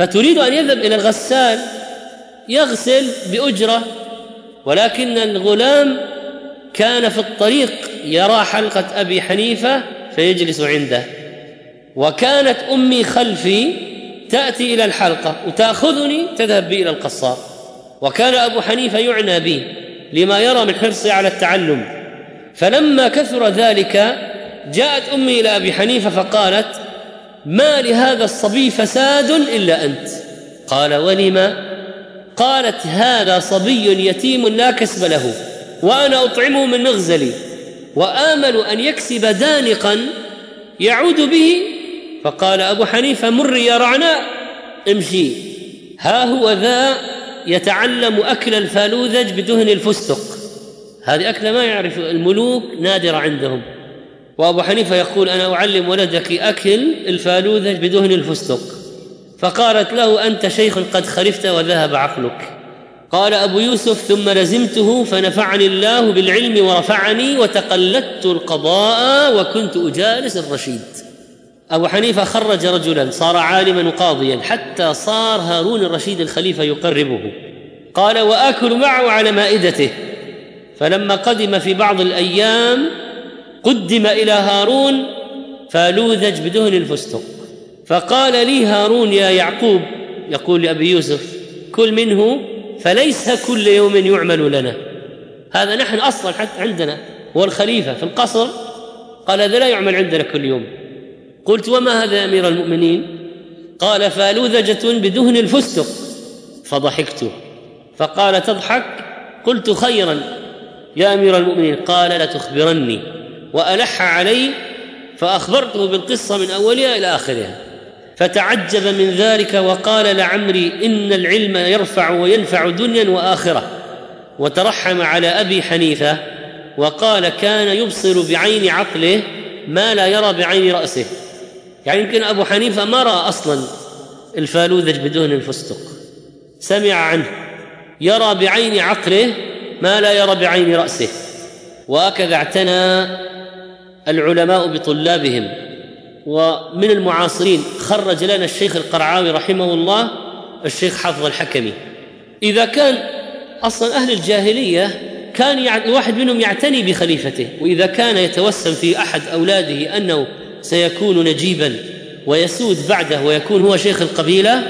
فتريد أن يذهب إلى الغسال يغسل بأجرة ولكن الغلام كان في الطريق يرى حلقة أبي حنيفة فيجلس عنده. وكانت أمي خلفي تأتي إلى الحلقة وتأخذني تذهب بي إلى القصار. وكان أبو حنيفة يعنى بي لما يرى من حرصي على التعلم. فلما كثر ذلك جاءت أمي إلى أبي حنيفة فقالت ما لهذا الصبي فساد إلا أنت. قال ولم؟ قالت هذا صبي يتيم لا كسب له وأنا اطعمه من مغزلي وآمل أن يكسب دانقا يعود به. فقال أبو حنيفة مر يا رعناء امشي. ها هو ذا يتعلم أكل الفالوذج بدهن الفستق. هذه أكلة ما يعرف الملوك نادرة عندهم. وأبو حنيفة يقول أنا أعلم ولدك أكل الفالوذج بدهن الفستق. فقالت له أنت شيخ قد خرفت وذهب عقلك. قال أبو يوسف ثم لزمته فنفعني الله بالعلم ورفعني وتقلدت القضاء وكنت أجالس الرشيد. أبو حنيفة خرج رجلا صار عالما وقاضيا حتى صار هارون الرشيد الخليفة يقربه. قال وآكل معه على مائدته. فلما قدم في بعض الأيام قدم إلى هارون فالوذج بدهن الفستق. فقال لي هارون يا يعقوب يقول لأبي يوسف كل منه فليس كل يوم يعمل لنا. هذا نحن أصلا حتى عندنا هو الخليفة في القصر قال هذا لا يعمل عندنا كل يوم. قلت وما هذا يا أمير المؤمنين؟ قال فالوذجه بدهن الفستق. فضحكت. فقال تضحك؟ قلت خيرا. يا أمير المؤمنين قال لتخبرني وألح علي فأخبرته بالقصة من أولها إلى آخرها. فتعجب من ذلك وقال لعمري إن العلم يرفع وينفع دنيا وآخرة. وترحم على أبي حنيفة وقال كان يبصر بعين عقله ما لا يرى بعين رأسه. يعني يمكن أبو حنيفة ما رأى أصلا الفالوذج بدون الفستق. سمع عنه. يرى بعين عقله ما لا يرى بعين رأسه. وهكذا اعتنى العلماء بطلابهم. ومن المعاصرين خرج لنا الشيخ القرعاوي رحمه الله الشيخ حافظ الحكمي. إذا كان أصلا أهل الجاهلية كان الواحد منهم يعتني بخليفته وإذا كان يتوسم في أحد أولاده أنه سيكون نجيبا ويسود بعده ويكون هو شيخ القبيلة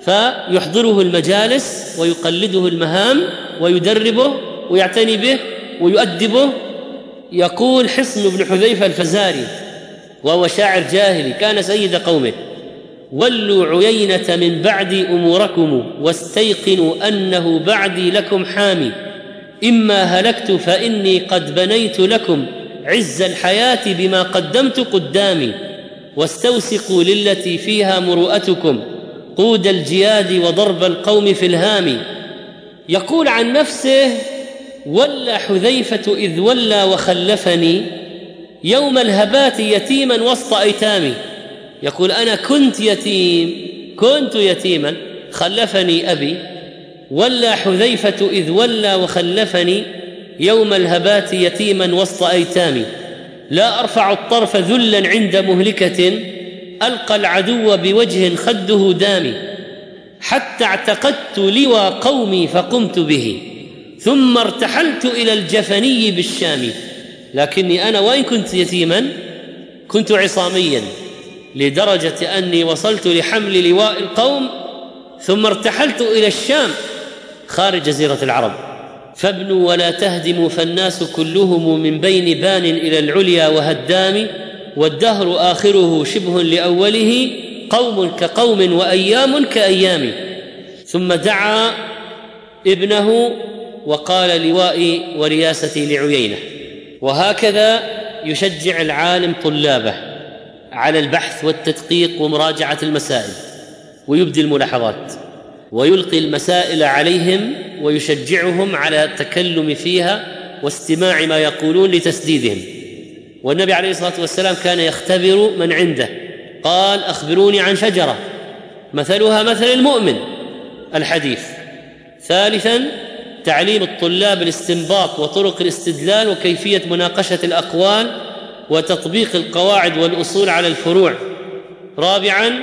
فيحضره المجالس ويقلده المهام ويدربه ويعتني به ويؤدبه يقول حصن بن حذيفة الفزاري وهو شاعر جاهلي كان سيد قومه ولوا عيينة من بعدي أموركم واستيقنوا أنه بعدي لكم حامي إما هلكت فإني قد بنيت لكم عز الحياة بما قدمت قدامي واستوثقوا للتي فيها مروءتكم قود الجياد وضرب القوم في الهام. يقول عن نفسه ولى حذيفة إذ ولى وخلفني يوم الهبات يتيما وسط أيتامي. يقول أنا كنت يتيم كنت يتيما. خلفني أبي. ولى حذيفة إذ ولى وخلفني يوم الهبات يتيما وسط أيتامي. لا أرفع الطرف ذلا عند مهلكة ألقى العدو بوجه خده دامي. حتى اعتقدت لوى قومي فقمت به. ثم ارتحلت إلى الجفني بالشام. لكني أنا وإن كنت يتيما كنت عصاميا لدرجة أني وصلت لحمل لواء القوم ثم ارتحلت إلى الشام خارج جزيرة العرب. فابنوا ولا تهدموا فالناس كلهم من بين بان إلى العليا وهدام والدهر آخره شبه لأوله قوم كقوم وأيام كأيام. ثم دعا ابنه وقال لوائي ورياستي لعيينة وهكذا يشجع العالم طلابه على البحث والتدقيق ومراجعة المسائل ويبدي الملاحظات ويلقي المسائل عليهم ويشجعهم على التكلم فيها واستماع ما يقولون لتسديدهم. والنبي عليه الصلاة والسلام كان يختبر من عنده قال أخبروني عن شجرة مثلها مثل المؤمن الحديث. ثالثا تعليم الطلاب الاستنباط وطرق الاستدلال وكيفية مناقشة الأقوال وتطبيق القواعد والأصول على الفروع. رابعا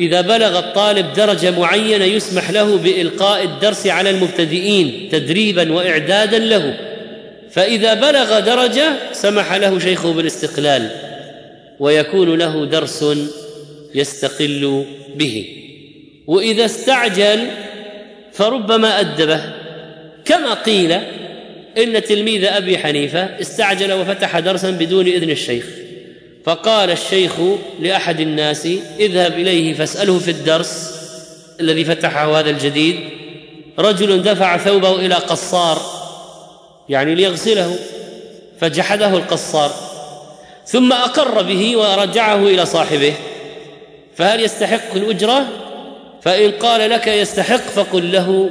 إذا بلغ الطالب درجة معينة يسمح له بإلقاء الدرس على المبتدئين تدريبا واعدادا له. فإذا بلغ درجة سمح له شيخه بالاستقلال ويكون له درس يستقل به. وإذا استعجل فربما أدبه. كما قيل إن تلميذ أبي حنيفة استعجل وفتح درسا بدون إذن الشيخ فقال الشيخ لأحد الناس اذهب إليه فاسأله في الدرس الذي فتحه هذا الجديد رجل دفع ثوبه إلى قصار يعني ليغسله فجحده القصار ثم أقر به ورجعه إلى صاحبه فهل يستحق الأجرة؟ فإن قال لك يستحق فقل له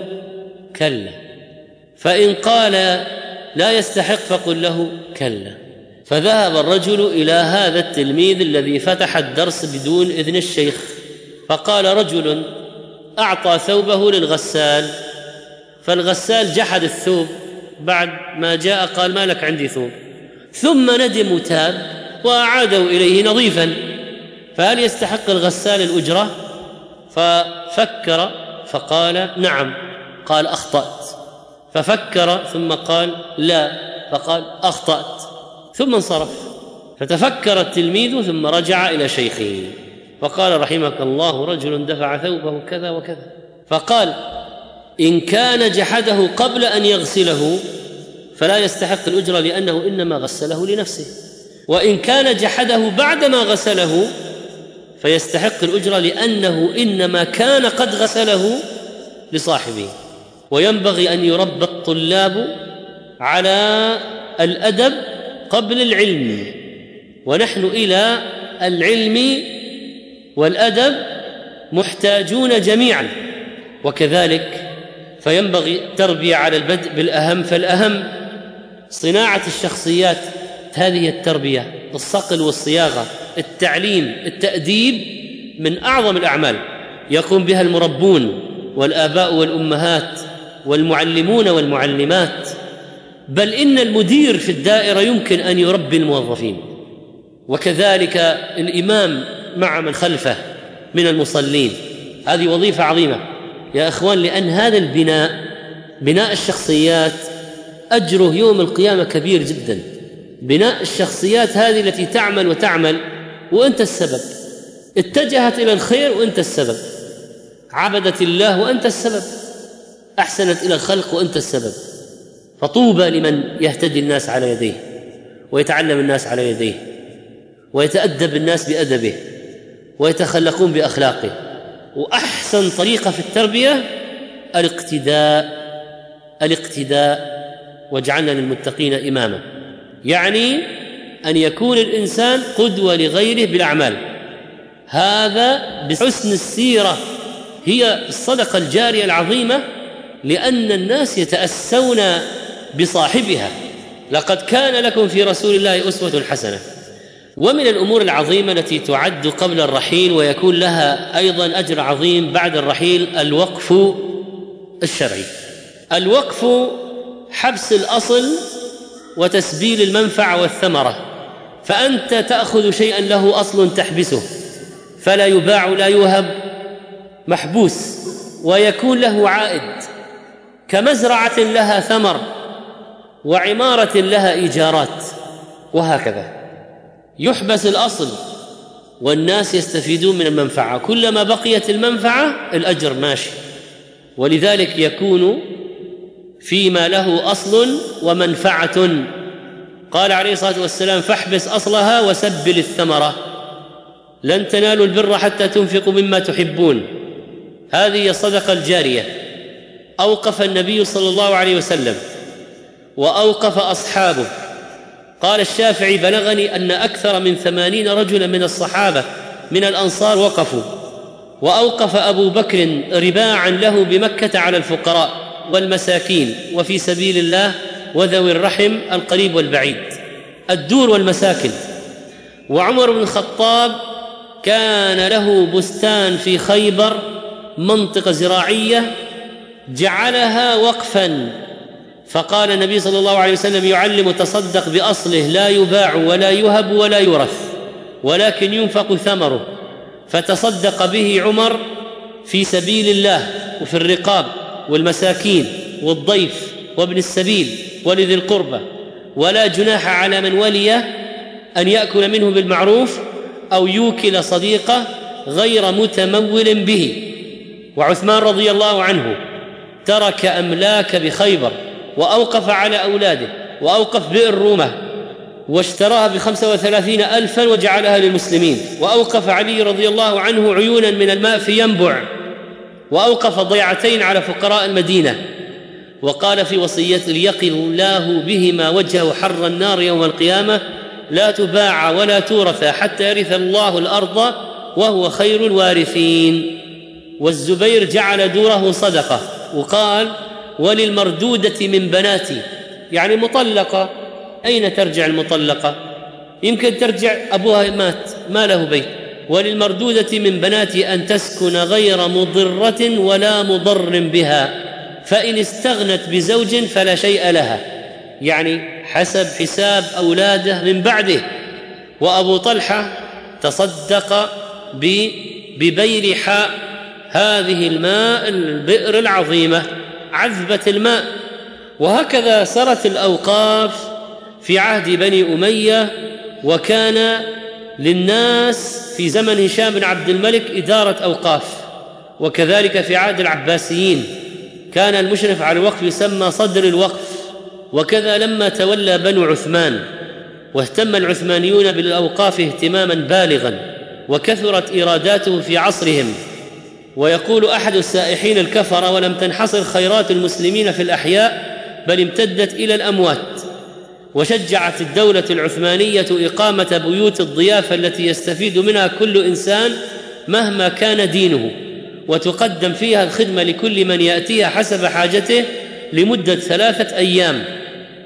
كلا. فإن قال لا يستحق فقل له كلا. فذهب الرجل إلى هذا التلميذ الذي فتح الدرس بدون إذن الشيخ فقال رجل أعطى ثوبه للغسال. فالغسال جحد الثوب بعد ما جاء قال ما لك عندي ثوب. ثم ندم وتاب واعاده إليه نظيفا. فهل يستحق الغسال الأجرة؟ ففكر فقال نعم. قال أخطأت. ففكر ثم قال لا فقال أخطأت. ثم انصرف. فتفكر التلميذ ثم رجع إلى شيخه. فقال رحمك الله رجل دفع ثوبه كذا وكذا. فقال إن كان جحده قبل أن يغسله فلا يستحق الاجره لأنه إنما غسله لنفسه. وإن كان جحده بعدما غسله فيستحق الاجره لأنه إنما كان قد غسله لصاحبه. وينبغي أن يربى الطلاب على الأدب قبل العلم. ونحن إلى العلم والأدب محتاجون جميعا. وكذلك فينبغي التربية على البدء بالأهم فالأهم صناعة الشخصيات هذه التربية الصقل والصياغة التعليم التأديب من أعظم الأعمال. يقوم بها المربون والآباء والأمهات والمعلمون والمعلمات بل إن المدير في الدائرة يمكن أن يربي الموظفين. وكذلك الإمام مع من خلفه من المصلين. هذه وظيفة عظيمة. يا إخوان لأن هذا البناء بناء الشخصيات أجره يوم القيامة كبير جدا. بناء الشخصيات هذه التي تعمل وتعمل وأنت السبب. اتجهت إلى الخير وأنت السبب. عبدت الله وأنت السبب. أحسنت إلى الخلق وأنت السبب. فطوبى لمن يهتدي الناس على يديه ويتعلم الناس على يديه ويتأدب الناس بأدبه ويتخلقون بأخلاقه. وأحسن طريقة في التربية الاقتداء الاقتداء واجعلنا للمتقين إماما. يعني أن يكون الإنسان قدوة لغيره بالأعمال. هذا بحسن السيرة هي الصدقة الجارية العظيمة لأن الناس يتأسون بصاحبها. لقد كان لكم في رسول الله أسوة حسنة. ومن الأمور العظيمة التي تعد قبل الرحيل ويكون لها أيضا أجر عظيم بعد الرحيل الوقف الشرعي. الوقف حبس الأصل وتسبيل المنفعة والثمرة. فأنت تأخذ شيئا له أصل تحبسه. فلا يباع لا يوهب محبوس. ويكون له عائد. كمزرعة لها ثمر وعمارة لها إيجارات وهكذا. يحبس الأصل والناس يستفيدون من المنفعة. كلما بقيت المنفعة الأجر ماشي. ولذلك يكون فيما له أصل ومنفعة. قال عليه الصلاة والسلام فاحبس أصلها وسبل الثمره لن تنالوا البر حتى تنفقوا مما تحبون. هذه الصدقة الجارية. أوقف النبي صلى الله عليه وسلم وأوقف أصحابه. قال الشافعي بلغني أن أكثر من ثمانين رجلا من الصحابة من الأنصار وقفوا وأوقف أبو بكر رباعا له بمكة على الفقراء والمساكين وفي سبيل الله وذوي الرحم القريب والبعيد. الدور والمساكن. وعمر بن الخطاب كان له بستان في خيبر منطقة زراعية جعلها وقفا. فقال النبي صلى الله عليه وسلم يعلم تصدق بأصله لا يباع ولا يهب ولا يورث ولكن ينفق ثمره. فتصدق به عمر في سبيل الله وفي الرقاب والمساكين والضيف وابن السبيل ولذي القربى. ولا جناح على من ولي أن يأكل منه بالمعروف أو يوكل صديقه غير متمول به. وعثمان رضي الله عنه ترك أملاك بخيبر وأوقف على أولاده وأوقف بئر رومة واشتراها بخمسة وثلاثين ألفا وجعلها للمسلمين وأوقف علي رضي الله عنه عيونا من الماء في ينبع وأوقف ضيعتين على فقراء المدينة وقال في وصيته ليقي الله بهما وجهه حر النار يوم القيامة لا تباع ولا تورث حتى يرث الله الأرض وهو خير الوارثين والزبير جعل دوره صدقة وقال وللمردودة من بناتي يعني مطلقة. أين ترجع المطلقة؟ يمكن ترجع أبوها مات ما له بيت. وللمردودة من بناتي أن تسكن غير مضرة ولا مضر بها فإن استغنت بزوج فلا شيء لها. يعني حسب حساب أولاده من بعده. وأبو طلحة تصدق ببيرحاء هذه الماء البئر العظيمة عذبة الماء. وهكذا سرت الأوقاف في عهد بني أمية وكان للناس في زمن هشام بن عبد الملك إدارة أوقاف. وكذلك في عهد العباسيين. كان المشرف على الوقف يسمى صدر الوقف. وكذا لما تولى بنو عثمان واهتم العثمانيون بالأوقاف اهتماما بالغا وكثرت ايراداته في عصرهم. ويقول أحد السائحين الكفره ولم تنحصر خيرات المسلمين في الأحياء بل امتدت إلى الأموات وشجعت الدولة العثمانية إقامة بيوت الضيافة التي يستفيد منها كل إنسان مهما كان دينه وتقدم فيها الخدمة لكل من يأتيها حسب حاجته لمدة ثلاثة أيام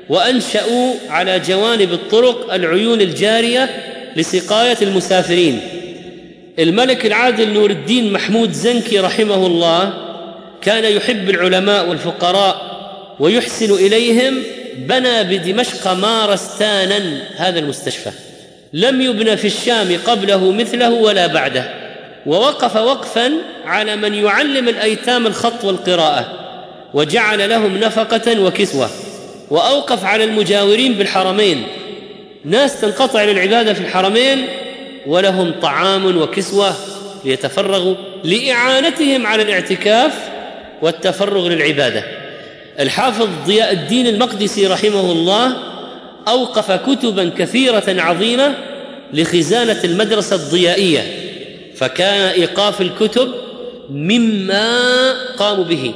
وأنشأوا على جوانب الطرق العيون الجارية لسقاية المسافرين الملك العادل نور الدين محمود زنكي رحمه الله كان يحب العلماء والفقراء ويحسن إليهم بنى بدمشق مارستانا هذا المستشفى. لم يبنى في الشام قبله مثله ولا بعده ووقف وقفا على من يعلم الأيتام الخط والقراءة وجعل لهم نفقة وكسوة وأوقف على المجاورين بالحرمين. ناس تنقطع للعباده في الحرمين ولهم طعام وكسوة ليتفرغوا لإعانتهم على الاعتكاف والتفرغ للعبادة. الحافظ ضياء الدين المقدسي رحمه الله أوقف كتبا كثيرة عظيمة لخزانة المدرسة الضيائية فكان إيقاف الكتب مما قاموا به.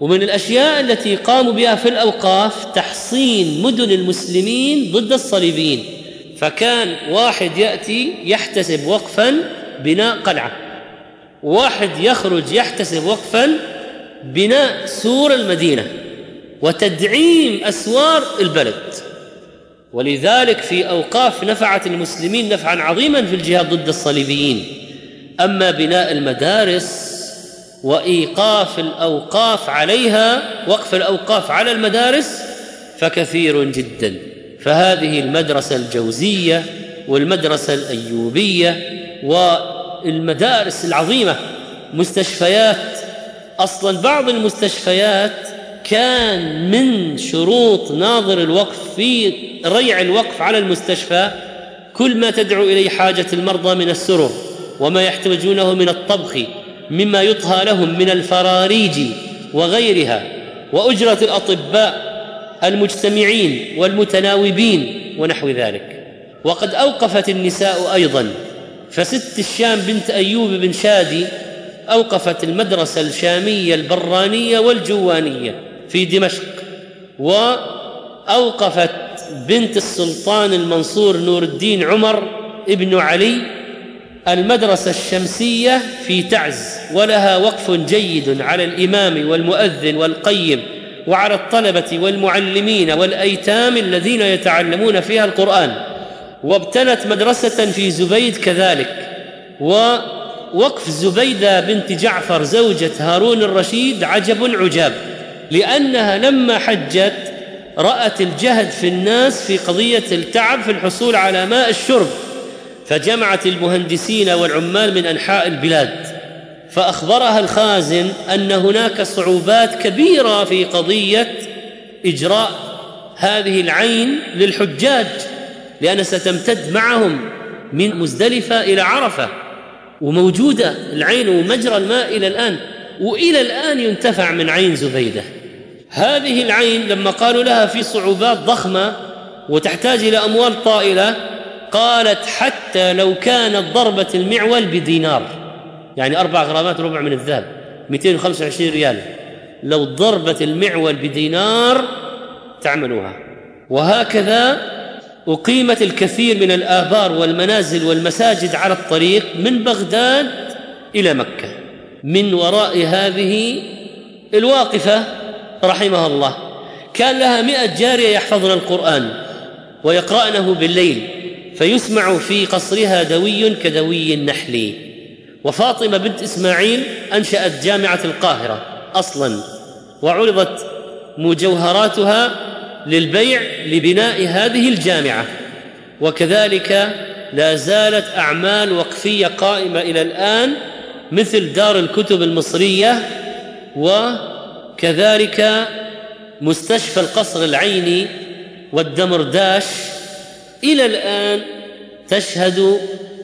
ومن الأشياء التي قاموا بها في الأوقاف تحصين مدن المسلمين ضد الصليبيين. فكان واحد يأتي يحتسب وقفا بناء قلعة. واحد يخرج يحتسب وقفا بناء سور المدينة وتدعيم أسوار البلد. ولذلك في أوقاف نفعت المسلمين نفعا عظيما في الجهاد ضد الصليبيين. أما بناء المدارس وإيقاف الأوقاف عليها وقف الأوقاف على المدارس فكثير جدا. فهذه المدرسة الجوزية والمدرسة الأيوبية والمدارس العظيمة مستشفيات أصلا بعض المستشفيات كان من شروط ناظر الوقف في ريع الوقف على المستشفى كل ما تدعو إليه حاجة المرضى من السرر وما يحتاجونه من الطبخ مما يطهى لهم من الفراريج وغيرها وأجرة الأطباء المجتمعين والمتناوبين ونحو ذلك. وقد أوقفت النساء أيضا. فست الشام بنت أيوب بن شادي أوقفت المدرسة الشامية البرانية والجوانية في دمشق. وأوقفت بنت السلطان المنصور نور الدين عمر ابن علي المدرسة الشمسية في تعز. ولها وقف جيد على الإمام والمؤذن والقيم. وعلى الطلبة والمعلمين والأيتام الذين يتعلمون فيها القرآن. وابتنت مدرسة في زبيد كذلك. ووقف زبيدة بنت جعفر زوجة هارون الرشيد عجب عجاب لأنها لما حجت رأت الجهد في الناس في قضية التعب في الحصول على ماء الشرب فجمعت المهندسين والعمال من أنحاء البلاد. فأخبرها الخازن أن هناك صعوبات كبيرة في قضية إجراء هذه العين للحجاج لأنها ستمتد معهم من مزدلفة إلى عرفة وموجودة العين ومجرى الماء إلى الآن وإلى الآن ينتفع من عين زبيدة. هذه العين لما قالوا لها في صعوبات ضخمة وتحتاج إلى أموال طائلة قالت حتى لو كانت ضربة المعول بدينار. يعني أربع غرامات ربع من الذهب 225 ريال. لو ضربت المعول بدينار تعملوها. وهكذا أقيمت الكثير من الآبار والمنازل والمساجد على الطريق من بغداد إلى مكة. من وراء هذه الواقفة رحمها الله. كان لها مئة جارية يحفظن القرآن ويقرأنه بالليل فيسمع في قصرها دوي كدوي النحل. وفاطمة بنت إسماعيل أنشأت جامعة القاهرة أصلا وعرضت مجوهراتها للبيع لبناء هذه الجامعة. وكذلك لا زالت أعمال وقفية قائمة إلى الآن مثل دار الكتب المصرية وكذلك مستشفى القصر العيني والدمرداش. إلى الآن تشهد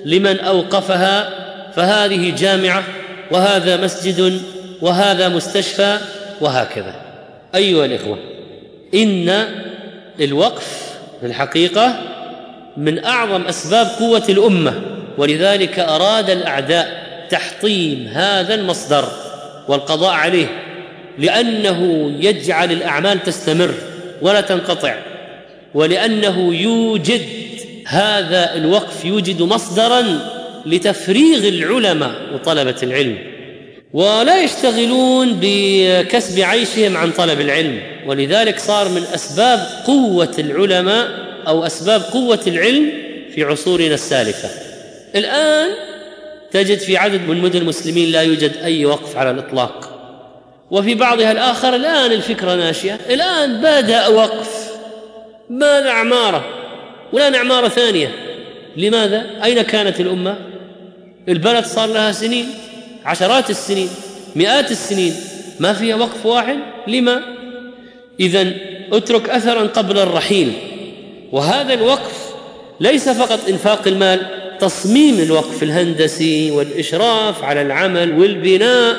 لمن أوقفها فهذه جامعة وهذا مسجد وهذا مستشفى وهكذا. أيها الإخوة إن الوقف في الحقيقة من أعظم أسباب قوة الأمة ولذلك أراد الأعداء تحطيم هذا المصدر والقضاء عليه لأنه يجعل الأعمال تستمر ولا تنقطع ولأنه يوجد هذا الوقف يوجد مصدرا لتفريغ العلماء وطلبة العلم ولا يشتغلون بكسب عيشهم عن طلب العلم. ولذلك صار من أسباب قوة العلماء أو أسباب قوة العلم في عصورنا السالفة. الآن تجد في عدد من مدن المسلمين لا يوجد أي وقف على الإطلاق. وفي بعضها الآخر الآن الفكرة ناشئة. الآن بدا وقف. بدا عماره والان عماره ثانية. لماذا؟ أين كانت الأمة؟ البلد صار لها سنين عشرات السنين مئات السنين ما فيها وقف واحد لما؟ اذا اترك اثرا قبل الرحيل. وهذا الوقف ليس فقط إنفاق المال تصميم الوقف الهندسي والإشراف على العمل والبناء.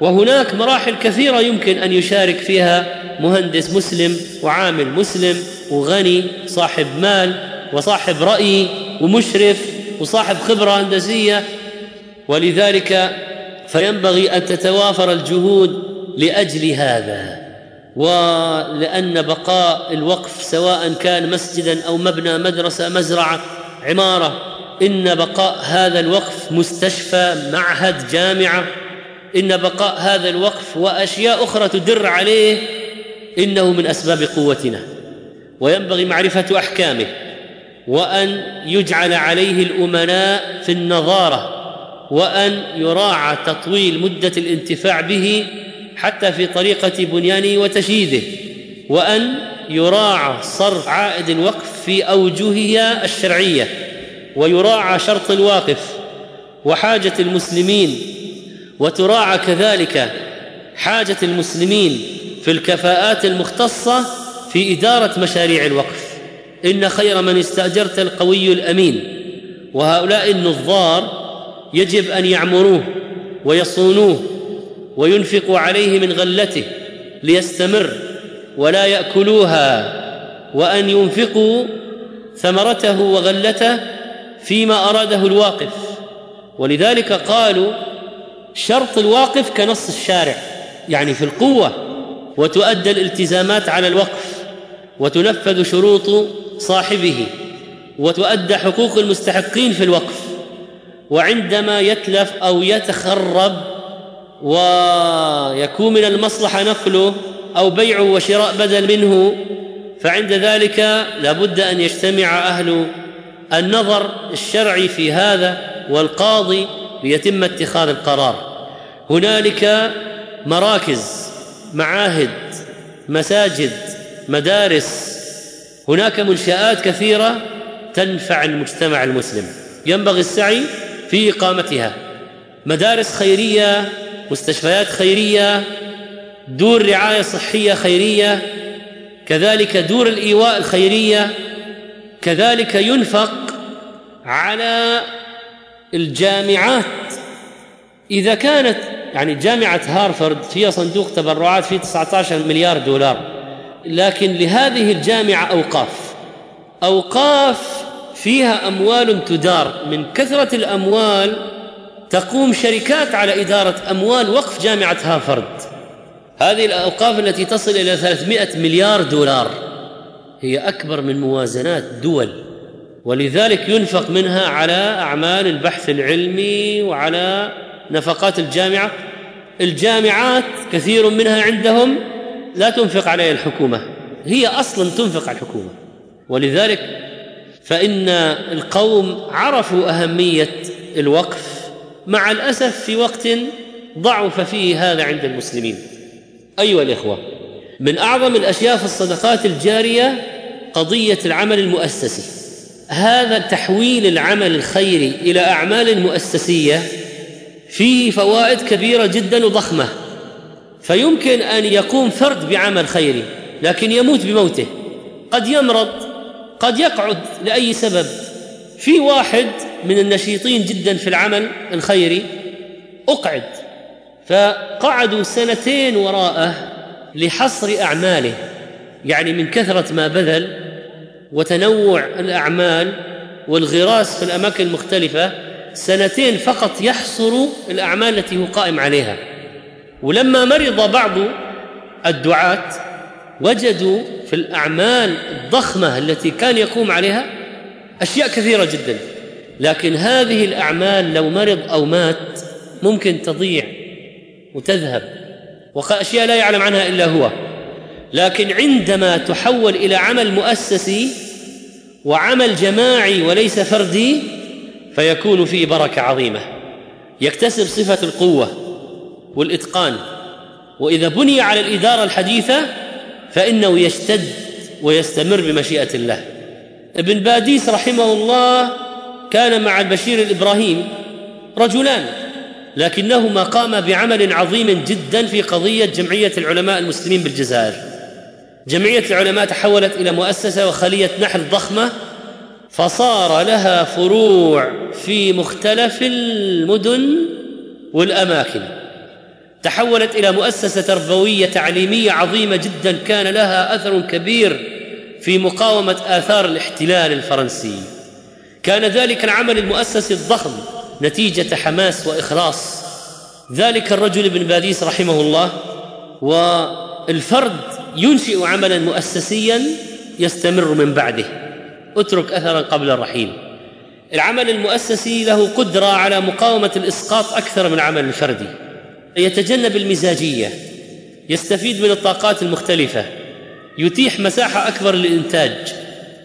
وهناك مراحل كثيرة يمكن أن يشارك فيها مهندس مسلم وعامل مسلم وغني صاحب مال وصاحب رأي ومشرف. وصاحب خبرة هندسية ولذلك فينبغي أن تتوافر الجهود لأجل هذا ولأن بقاء الوقف سواء كان مسجدا أو مبنى مدرسة مزرعة عمارة إن بقاء هذا الوقف مستشفى معهد جامعة إن بقاء هذا الوقف وأشياء أخرى تدر عليه إنه من أسباب قوتنا. وينبغي معرفة أحكامه. وأن يجعل عليه الأمناء في النظارة وأن يراعى تطويل مدة الانتفاع به حتى في طريقة بنيانه وتشييده وأن يراعى صرف عائد الوقف في أوجهها الشرعية ويراعى شرط الواقف وحاجة المسلمين وتراعى كذلك حاجة المسلمين في الكفاءات المختصة في إدارة مشاريع الوقف. إن خير من استأجرت القوي الأمين. وهؤلاء النظار يجب أن يعمروه ويصونوه وينفقوا عليه من غلته ليستمر ولا يأكلوها وأن ينفقوا ثمرته وغلته فيما أراده الواقف. ولذلك قالوا شرط الواقف كنص الشارع يعني في القوة وتؤدى الالتزامات على الوقف وتنفذ شروط صاحبه وتؤدى حقوق المستحقين في الوقف وعندما يتلف أو يتخرب ويكون من المصلحة نقله أو بيعه وشراء بدل منه فعند ذلك لابد أن يجتمع أهل النظر الشرعي في هذا والقاضي ليتم اتخاذ القرار. هنالك مراكز معاهد مساجد مدارس هناك منشآت كثيرة تنفع المجتمع المسلم. ينبغي السعي في إقامتها. مدارس خيرية مستشفيات خيرية دور رعاية صحية خيرية كذلك دور الإيواء الخيرية كذلك ينفق على الجامعات. إذا كانت يعني جامعة هارفرد فيها صندوق تبرعات فيه 19 مليار دولار. لكن لهذه الجامعة أوقاف. أوقاف فيها أموال تدار من كثرة الأموال تقوم شركات على إدارة أموال وقف جامعة هارفرد هذه الأوقاف التي تصل إلى 300 مليار دولار. هي أكبر من موازنات دول. ولذلك ينفق منها على أعمال البحث العلمي وعلى نفقات الجامعة. الجامعات كثير منها عندهم لا تنفق عليها الحكومة هي أصلا تنفق على الحكومة. ولذلك فإن القوم عرفوا أهمية الوقف مع الأسف في وقت ضعف فيه هذا عند المسلمين. أيها الإخوة من أعظم الأشياء في الصدقات الجارية قضية العمل المؤسسي. هذا تحويل العمل الخيري إلى أعمال مؤسسية فيه فوائد كبيرة جدا وضخمة. فيمكن أن يقوم فرد بعمل خيري لكن يموت بموته. قد يمرض قد يقعد لأي سبب. في واحد من النشيطين جدا في العمل الخيري أقعد فقعدوا سنتين وراءه لحصر أعماله. يعني من كثرة ما بذل وتنوع الأعمال والغراس في الأماكن المختلفة سنتين فقط يحصر الأعمال التي هو قائم عليها. ولما مرض بعض الدعاة وجدوا في الأعمال الضخمة التي كان يقوم عليها أشياء كثيرة جدا. لكن هذه الأعمال لو مرض أو مات ممكن تضيع وتذهب وأشياء لا يعلم عنها إلا هو. لكن عندما تحول إلى عمل مؤسسي وعمل جماعي وليس فردي فيكون فيه بركة عظيمة. يكتسب صفة القوة. والإتقان. وإذا بني على الإدارة الحديثة فإنه يشتد ويستمر بمشيئة الله. ابن باديس رحمه الله كان مع البشير الإبراهيم رجلان لكنهما قاما بعمل عظيم جدا في قضية جمعية العلماء المسلمين بالجزائر. جمعية العلماء تحولت إلى مؤسسة وخلية نحل ضخمة فصار لها فروع في مختلف المدن والأماكن. تحولت إلى مؤسسة تربوية تعليمية عظيمة جدا كان لها أثر كبير في مقاومة آثار الاحتلال الفرنسي. كان ذلك العمل المؤسسي الضخم نتيجة حماس وإخلاص. ذلك الرجل ابن باديس رحمه الله والفرد ينشئ عملا مؤسسيا يستمر من بعده. اترك اثرا قبل الرحيل. العمل المؤسسي له قدرة على مقاومة الإسقاط أكثر من العمل الفردي. يتجنب المزاجية يستفيد من الطاقات المختلفة يتيح مساحة أكبر للإنتاج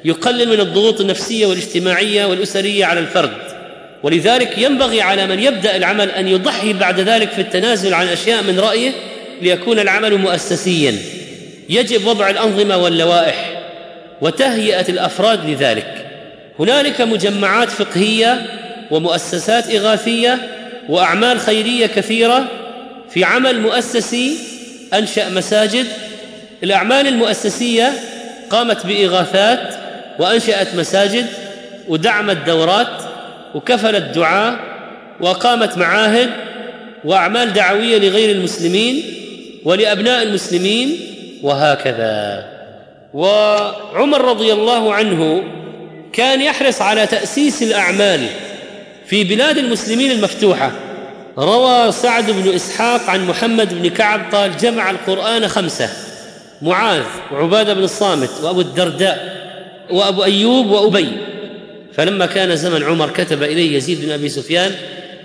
يقلل من الضغوط النفسية والاجتماعية والأسرية على الفرد. ولذلك ينبغي على من يبدأ العمل أن يضحي بعد ذلك في التنازل عن أشياء من رأيه ليكون العمل مؤسسيا. يجب وضع الأنظمة واللوائح وتهيئة الأفراد لذلك. هنالك مجمعات فقهية ومؤسسات إغاثية وأعمال خيرية كثيرة في عمل مؤسسي أنشأ مساجد. الأعمال المؤسسية قامت بإغاثات وأنشأت مساجد ودعمت دورات وكفلت دعاه واقامت معاهد وأعمال دعوية لغير المسلمين ولأبناء المسلمين وهكذا. وعمر رضي الله عنه كان يحرص على تأسيس الأعمال في بلاد المسلمين المفتوحة. روى سعد بن إسحاق عن محمد بن كعب قال جمع القرآن خمسة معاذ وعبادة بن الصامت وأبو الدرداء وأبو أيوب وأبي. فلما كان زمن عمر كتب إليه يزيد بن أبي سفيان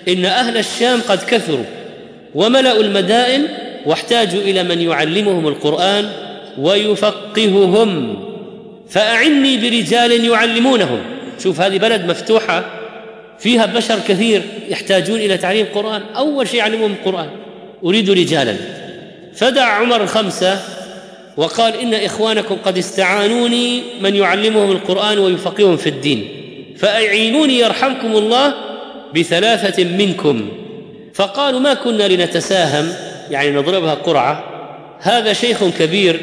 إن أهل الشام قد كثروا وملأوا المدائن واحتاجوا إلى من يعلمهم القرآن ويفقههم فأعني برجال يعلمونهم. شوف هذه بلد مفتوحة فيها بشر كثير يحتاجون إلى تعليم القران أول شيء يعلمهم القرآن. أريد رجالا. فدعا عمر الخمسة وقال إن إخوانكم قد استعانوني من يعلمهم القرآن ويفقههم في الدين. فأعينوني يرحمكم الله بثلاثة منكم. فقالوا ما كنا لنتساهم يعني نضربها قرعة. هذا شيخ كبير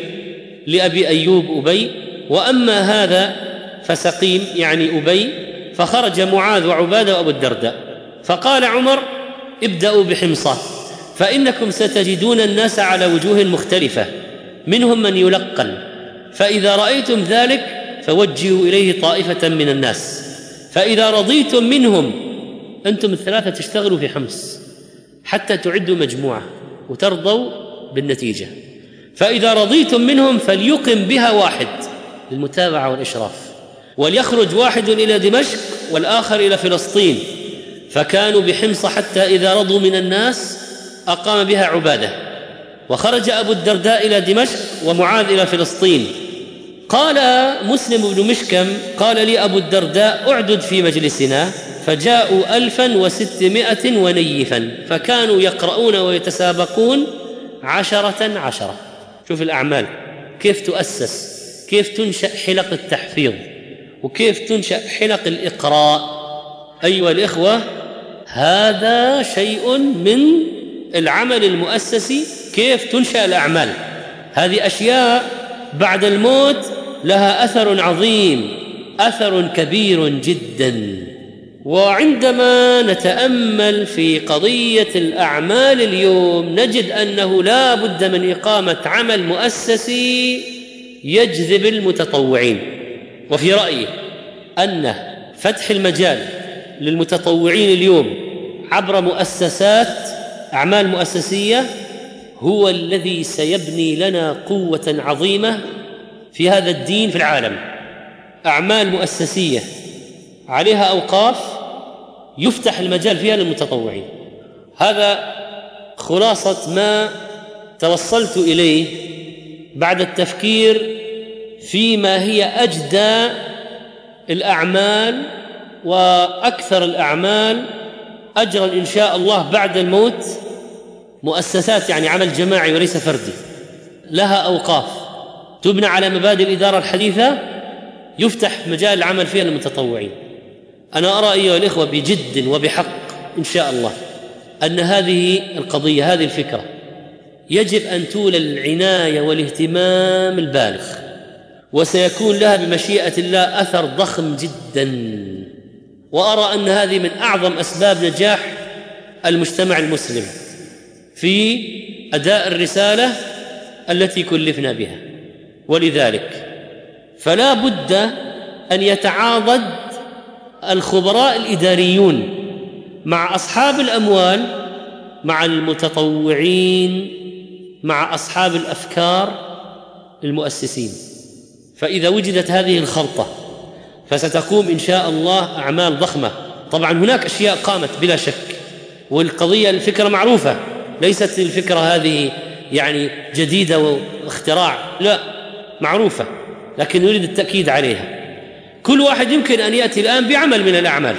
لأبي أيوب أبي وأما هذا فسقيم يعني أبي. فخرج معاذ وعبادة وأبو الدرداء. فقال عمر ابدأوا بحمصة فإنكم ستجدون الناس على وجوه مختلفة منهم من يلقن. فإذا رأيتم ذلك فوجهوا إليه طائفة من الناس. فإذا رضيتم منهم أنتم الثلاثة تشتغلوا في حمص حتى تعدوا مجموعة وترضوا بالنتيجة. فإذا رضيتم منهم فليقم بها واحد للمتابعة والإشراف. وليخرج واحد إلى دمشق والآخر إلى فلسطين. فكانوا بحمص حتى إذا رضوا من الناس أقام بها عبادة. وخرج أبو الدرداء إلى دمشق ومعاذ إلى فلسطين. قال مسلم بن مشكم قال لي أبو الدرداء أعدد في مجلسنا. فجاءوا ألفا وستمائة ونيفا. فكانوا يقرؤون ويتسابقون عشرة عشرة. شوف الأعمال. كيف تؤسس؟ كيف تنشأ حلق التحفيظ؟ وكيف تنشأ حلق الإقراء؟ أيها الإخوة هذا شيء من العمل المؤسسي. كيف تنشأ الأعمال؟ هذه أشياء بعد الموت لها أثر عظيم أثر كبير جداً. وعندما نتأمل في قضية الأعمال اليوم نجد أنه لا بد من إقامة عمل مؤسسي يجذب المتطوعين. وفي رأيي أن فتح المجال للمتطوعين اليوم عبر مؤسسات أعمال مؤسسية هو الذي سيبني لنا قوة عظيمة في هذا الدين في العالم. أعمال مؤسسية عليها أوقاف يفتح المجال فيها للمتطوعين. هذا خلاصة ما توصلت إليه بعد التفكير فيما هي أجدى الأعمال وأكثر الأعمال اجرا ان شاء الله بعد الموت مؤسسات يعني عمل جماعي وليس فردي لها أوقاف. تبنى على مبادئ الإدارة الحديثة يفتح مجال العمل فيها للمتطوعين. أنا أرى أيها الإخوة بجد وبحق إن شاء الله أن هذه القضية هذه الفكرة يجب أن تولى العناية والاهتمام البالغ. وسيكون لها بمشيئة الله أثر ضخم جدا. وأرى أن هذه من أعظم أسباب نجاح المجتمع المسلم في أداء الرسالة التي كلفنا بها. ولذلك فلا بد أن يتعاضد الخبراء الإداريون مع أصحاب الأموال مع المتطوعين مع أصحاب الأفكار المؤسسين. فإذا وجدت هذه الخلطة فستقوم إن شاء الله أعمال ضخمة. طبعا هناك أشياء قامت بلا شك والقضية الفكرة معروفة ليست الفكرة هذه يعني جديدة واختراع لا معروفة لكن نريد التأكيد عليها. كل واحد يمكن أن يأتي الآن بعمل من الأعمال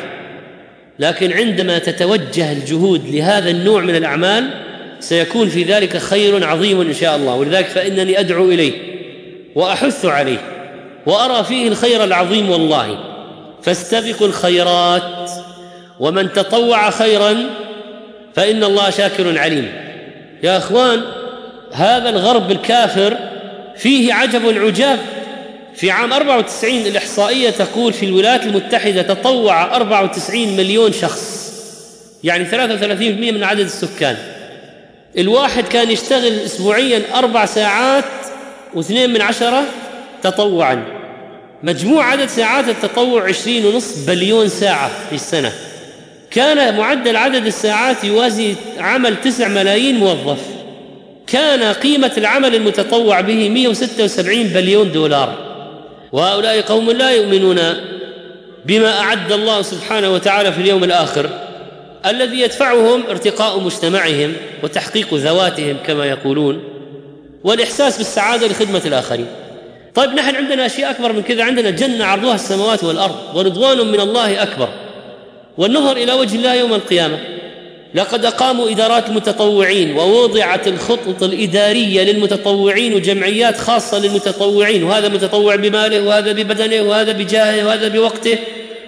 لكن عندما تتوجه الجهود لهذا النوع من الأعمال سيكون في ذلك خير عظيم إن شاء الله. ولذلك فإنني أدعو إليه. وأحث عليه وأرى فيه الخير العظيم والله. فاستبقوا الخيرات ومن تطوع خيرا فإن الله شاكر عليم. يا إخوان هذا الغرب الكافر فيه عجب العجاب. في عام 94 الإحصائية تقول في الولايات المتحدة تطوع 94 مليون شخص يعني 33% من عدد السكان. الواحد كان يشتغل أسبوعيا أربع ساعات واثنين من عشرة تطوعا. مجموع عدد ساعات التطوع عشرين ونصف بليون ساعة في السنة. كان معدل عدد الساعات يوازي عمل تسع ملايين موظف. كان قيمة العمل المتطوع به 176 بليون دولار. وهؤلاء قوم لا يؤمنون بما أعد الله سبحانه وتعالى في اليوم الآخر الذي يدفعهم ارتقاء مجتمعهم وتحقيق ذواتهم كما يقولون. والإحساس بالسعادة لخدمة الآخرين. طيب نحن عندنا اشياء أكبر من كذا. عندنا جنة عرضها السماوات والأرض ورضوان من الله أكبر. والنظر إلى وجه الله يوم القيامة. لقد أقاموا إدارات المتطوعين ووضعت الخطط الإدارية للمتطوعين وجمعيات خاصة للمتطوعين. وهذا متطوع بماله وهذا ببدنه وهذا بجاهه وهذا بوقته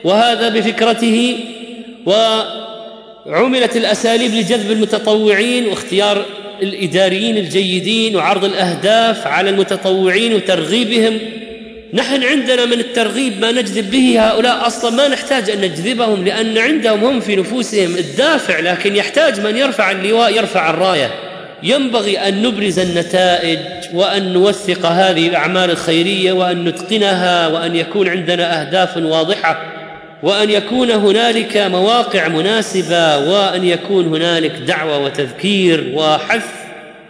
وهذا بفكرته. وعملت الأساليب لجذب المتطوعين واختيار الإداريين الجيدين وعرض الأهداف على المتطوعين وترغيبهم. نحن عندنا من الترغيب ما نجذب به هؤلاء أصلا ما نحتاج أن نجذبهم لأن عندهم هم في نفوسهم الدافع لكن يحتاج من يرفع اللواء يرفع الراية. ينبغي أن نبرز النتائج وأن نوثق هذه الأعمال الخيرية وأن نتقنها وأن يكون عندنا أهداف واضحة. وأن يكون هنالك مواقع مناسبة وأن يكون هنالك دعوة وتذكير وحث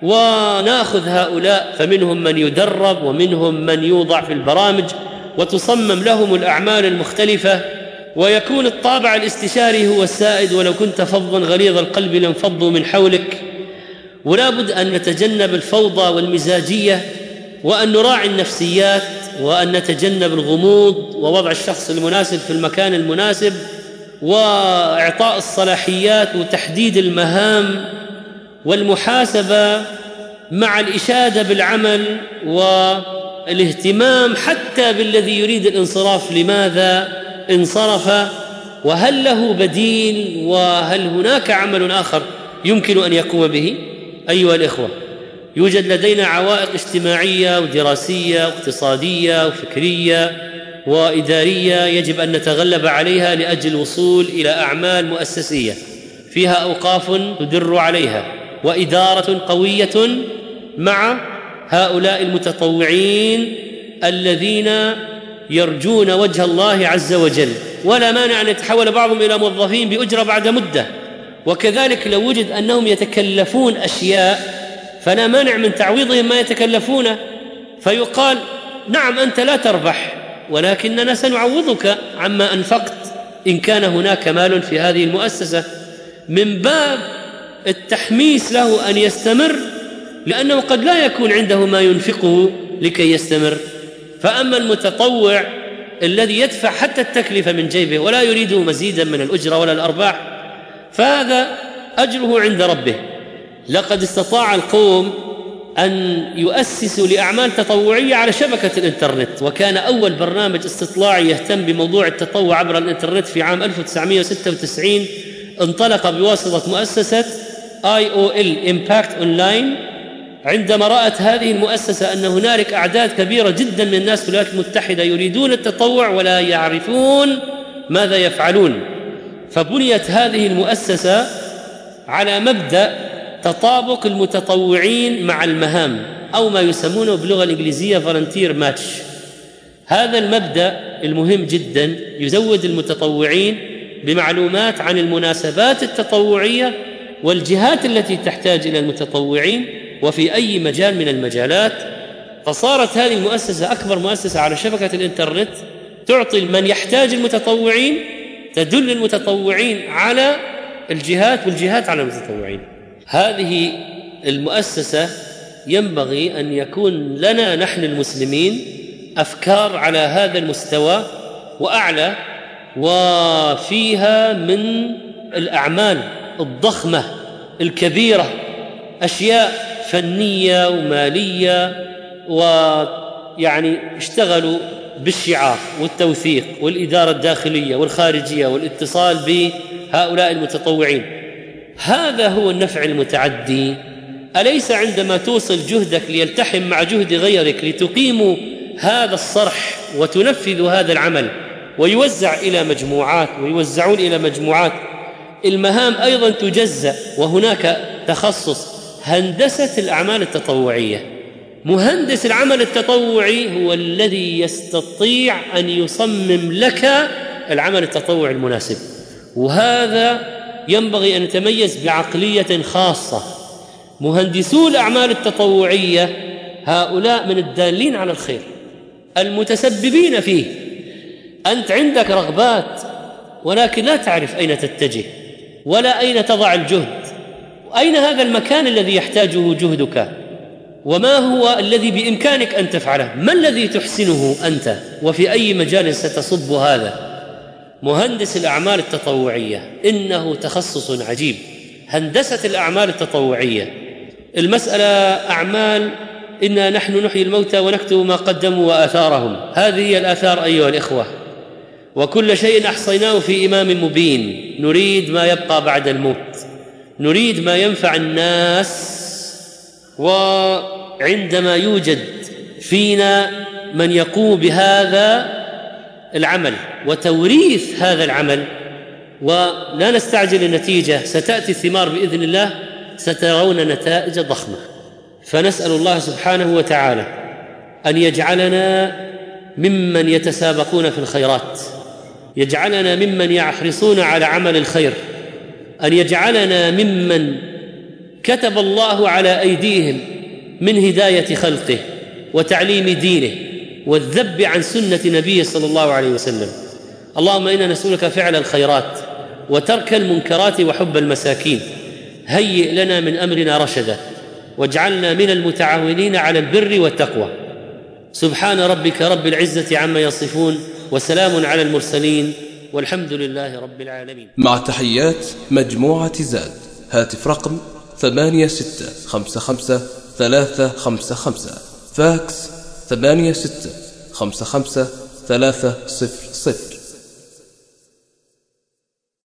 وناخذ هؤلاء فمنهم من يدرب ومنهم من يوضع في البرامج وتصمم لهم الأعمال المختلفة ويكون الطابع الاستشاري هو السائد ولو كنت فظا غليظ القلب لانفضوا من حولك. ولا بد أن نتجنب الفوضى والمزاجية وأن نراعي النفسيات وأن نتجنب الغموض ووضع الشخص المناسب في المكان المناسب وإعطاء الصلاحيات وتحديد المهام والمحاسبة مع الإشادة بالعمل والاهتمام حتى بالذي يريد الانصراف. لماذا انصرف؟ وهل له بديل؟ وهل هناك عمل آخر يمكن أن يقوم به؟ أيها الإخوة. يوجد لدينا عوائق اجتماعية ودراسية واقتصادية وفكرية وإدارية يجب أن نتغلب عليها لأجل الوصول إلى أعمال مؤسسية. فيها أوقاف تدر عليها وإدارة قوية مع هؤلاء المتطوعين الذين يرجون وجه الله عز وجل. ولا مانع أن يتحول بعضهم إلى موظفين بأجرة بعد مدة. وكذلك لو وجد أنهم يتكلفون أشياء فلا مانع من تعويضهم ما يتكلفونه فيقال نعم أنت لا تربح ولكننا سنعوضك عما أنفقت إن كان هناك مال في هذه المؤسسة. من باب التحميس له أن يستمر لأنه قد لا يكون عنده ما ينفقه لكي يستمر. فأما المتطوع الذي يدفع حتى التكلفة من جيبه ولا يريد مزيدا من الأجرة ولا الأرباح فهذا أجره عند ربه. لقد استطاع القوم أن يؤسسوا لأعمال تطوعية على شبكة الإنترنت وكان أول برنامج استطلاعي يهتم بموضوع التطوع عبر الإنترنت في عام 1996 انطلق بواسطة مؤسسة آي أو إل امباكت عندما رأت هذه المؤسسة أن هنالك أعداد كبيرة جدا من الناس في الولايات المتحدة يريدون التطوع ولا يعرفون ماذا يفعلون. فبنيت هذه المؤسسة على مبدأ تطابق المتطوعين مع المهام أو ما يسمونه باللغة الإنجليزية فالنتير ماتش هذا المبدأ المهم جدا يزود المتطوعين بمعلومات عن المناسبات التطوعية والجهات التي تحتاج إلى المتطوعين وفي أي مجال من المجالات. فصارت هذه المؤسسة أكبر مؤسسة على شبكة الإنترنت تعطي من يحتاج المتطوعين تدل المتطوعين على الجهات والجهات على المتطوعين. هذه المؤسسة ينبغي أن يكون لنا نحن المسلمين أفكار على هذا المستوى وأعلى وفيها من الأعمال الضخمة الكبيرة أشياء فنية ومالية ويعني اشتغلوا بالشعار والتوثيق والإدارة الداخلية والخارجية والاتصال هؤلاء المتطوعين. هذا هو النفع المتعدي. أليس عندما توصل جهدك ليلتحم مع جهد غيرك لتقيموا هذا الصرح وتنفذوا هذا العمل ويوزع إلى مجموعات ويوزعون إلى مجموعات المهام أيضا تجزأ وهناك تخصص. هندسة الأعمال التطوعية. مهندس العمل التطوعي هو الذي يستطيع أن يصمم لك العمل التطوعي المناسب. وهذا ينبغي أن يتميز بعقلية خاصة. مهندسو الأعمال التطوعية هؤلاء من الدالين على الخير المتسببين فيه. أنت عندك رغبات ولكن لا تعرف أين تتجه ولا أين تضع الجهد. اين هذا المكان الذي يحتاجه جهدك؟ وما هو الذي بإمكانك أن تفعله؟ ما الذي تحسنه أنت؟ وفي أي مجال ستصب هذا؟ مهندس الأعمال التطوعية. إنه تخصص عجيب. هندسة الأعمال التطوعية. المسألة أعمال إنا نحن نحيي الموتى ونكتب ما قدموا وآثارهم. هذه هي الآثار أيها الإخوة. وكل شيء أحصيناه في إمام مبين. نريد ما يبقى بعد الموت. نريد ما ينفع الناس. وعندما يوجد فينا من يقوم بهذا العمل وتوريث هذا العمل ولا نستعجل النتيجة ستأتي الثمار بإذن الله سترون نتائج ضخمة. فنسأل الله سبحانه وتعالى أن يجعلنا ممن يتسابقون في الخيرات يجعلنا ممن يحرصون على عمل الخير أن يجعلنا ممن كتب الله على أيديهم من هداية خلقه وتعليم دينه والذب عن سنة نبيه صلى الله عليه وسلم. اللهم إنا نسألك فعل الخيرات وترك المنكرات وحب المساكين. هيئ لنا من أمرنا رشدا واجعلنا من المتعاونين على البر والتقوى. سبحان ربك رب العزة عما يصفون وسلام على المرسلين والحمد لله رب العالمين. مع تحيات مجموعة زاد. هاتف رقم ثمانية ستة خمسة خمسة ثلاثة خمسة خمسة. فاكس ثمانية ستة خمسة خمسة ثلاثة صفر صفر.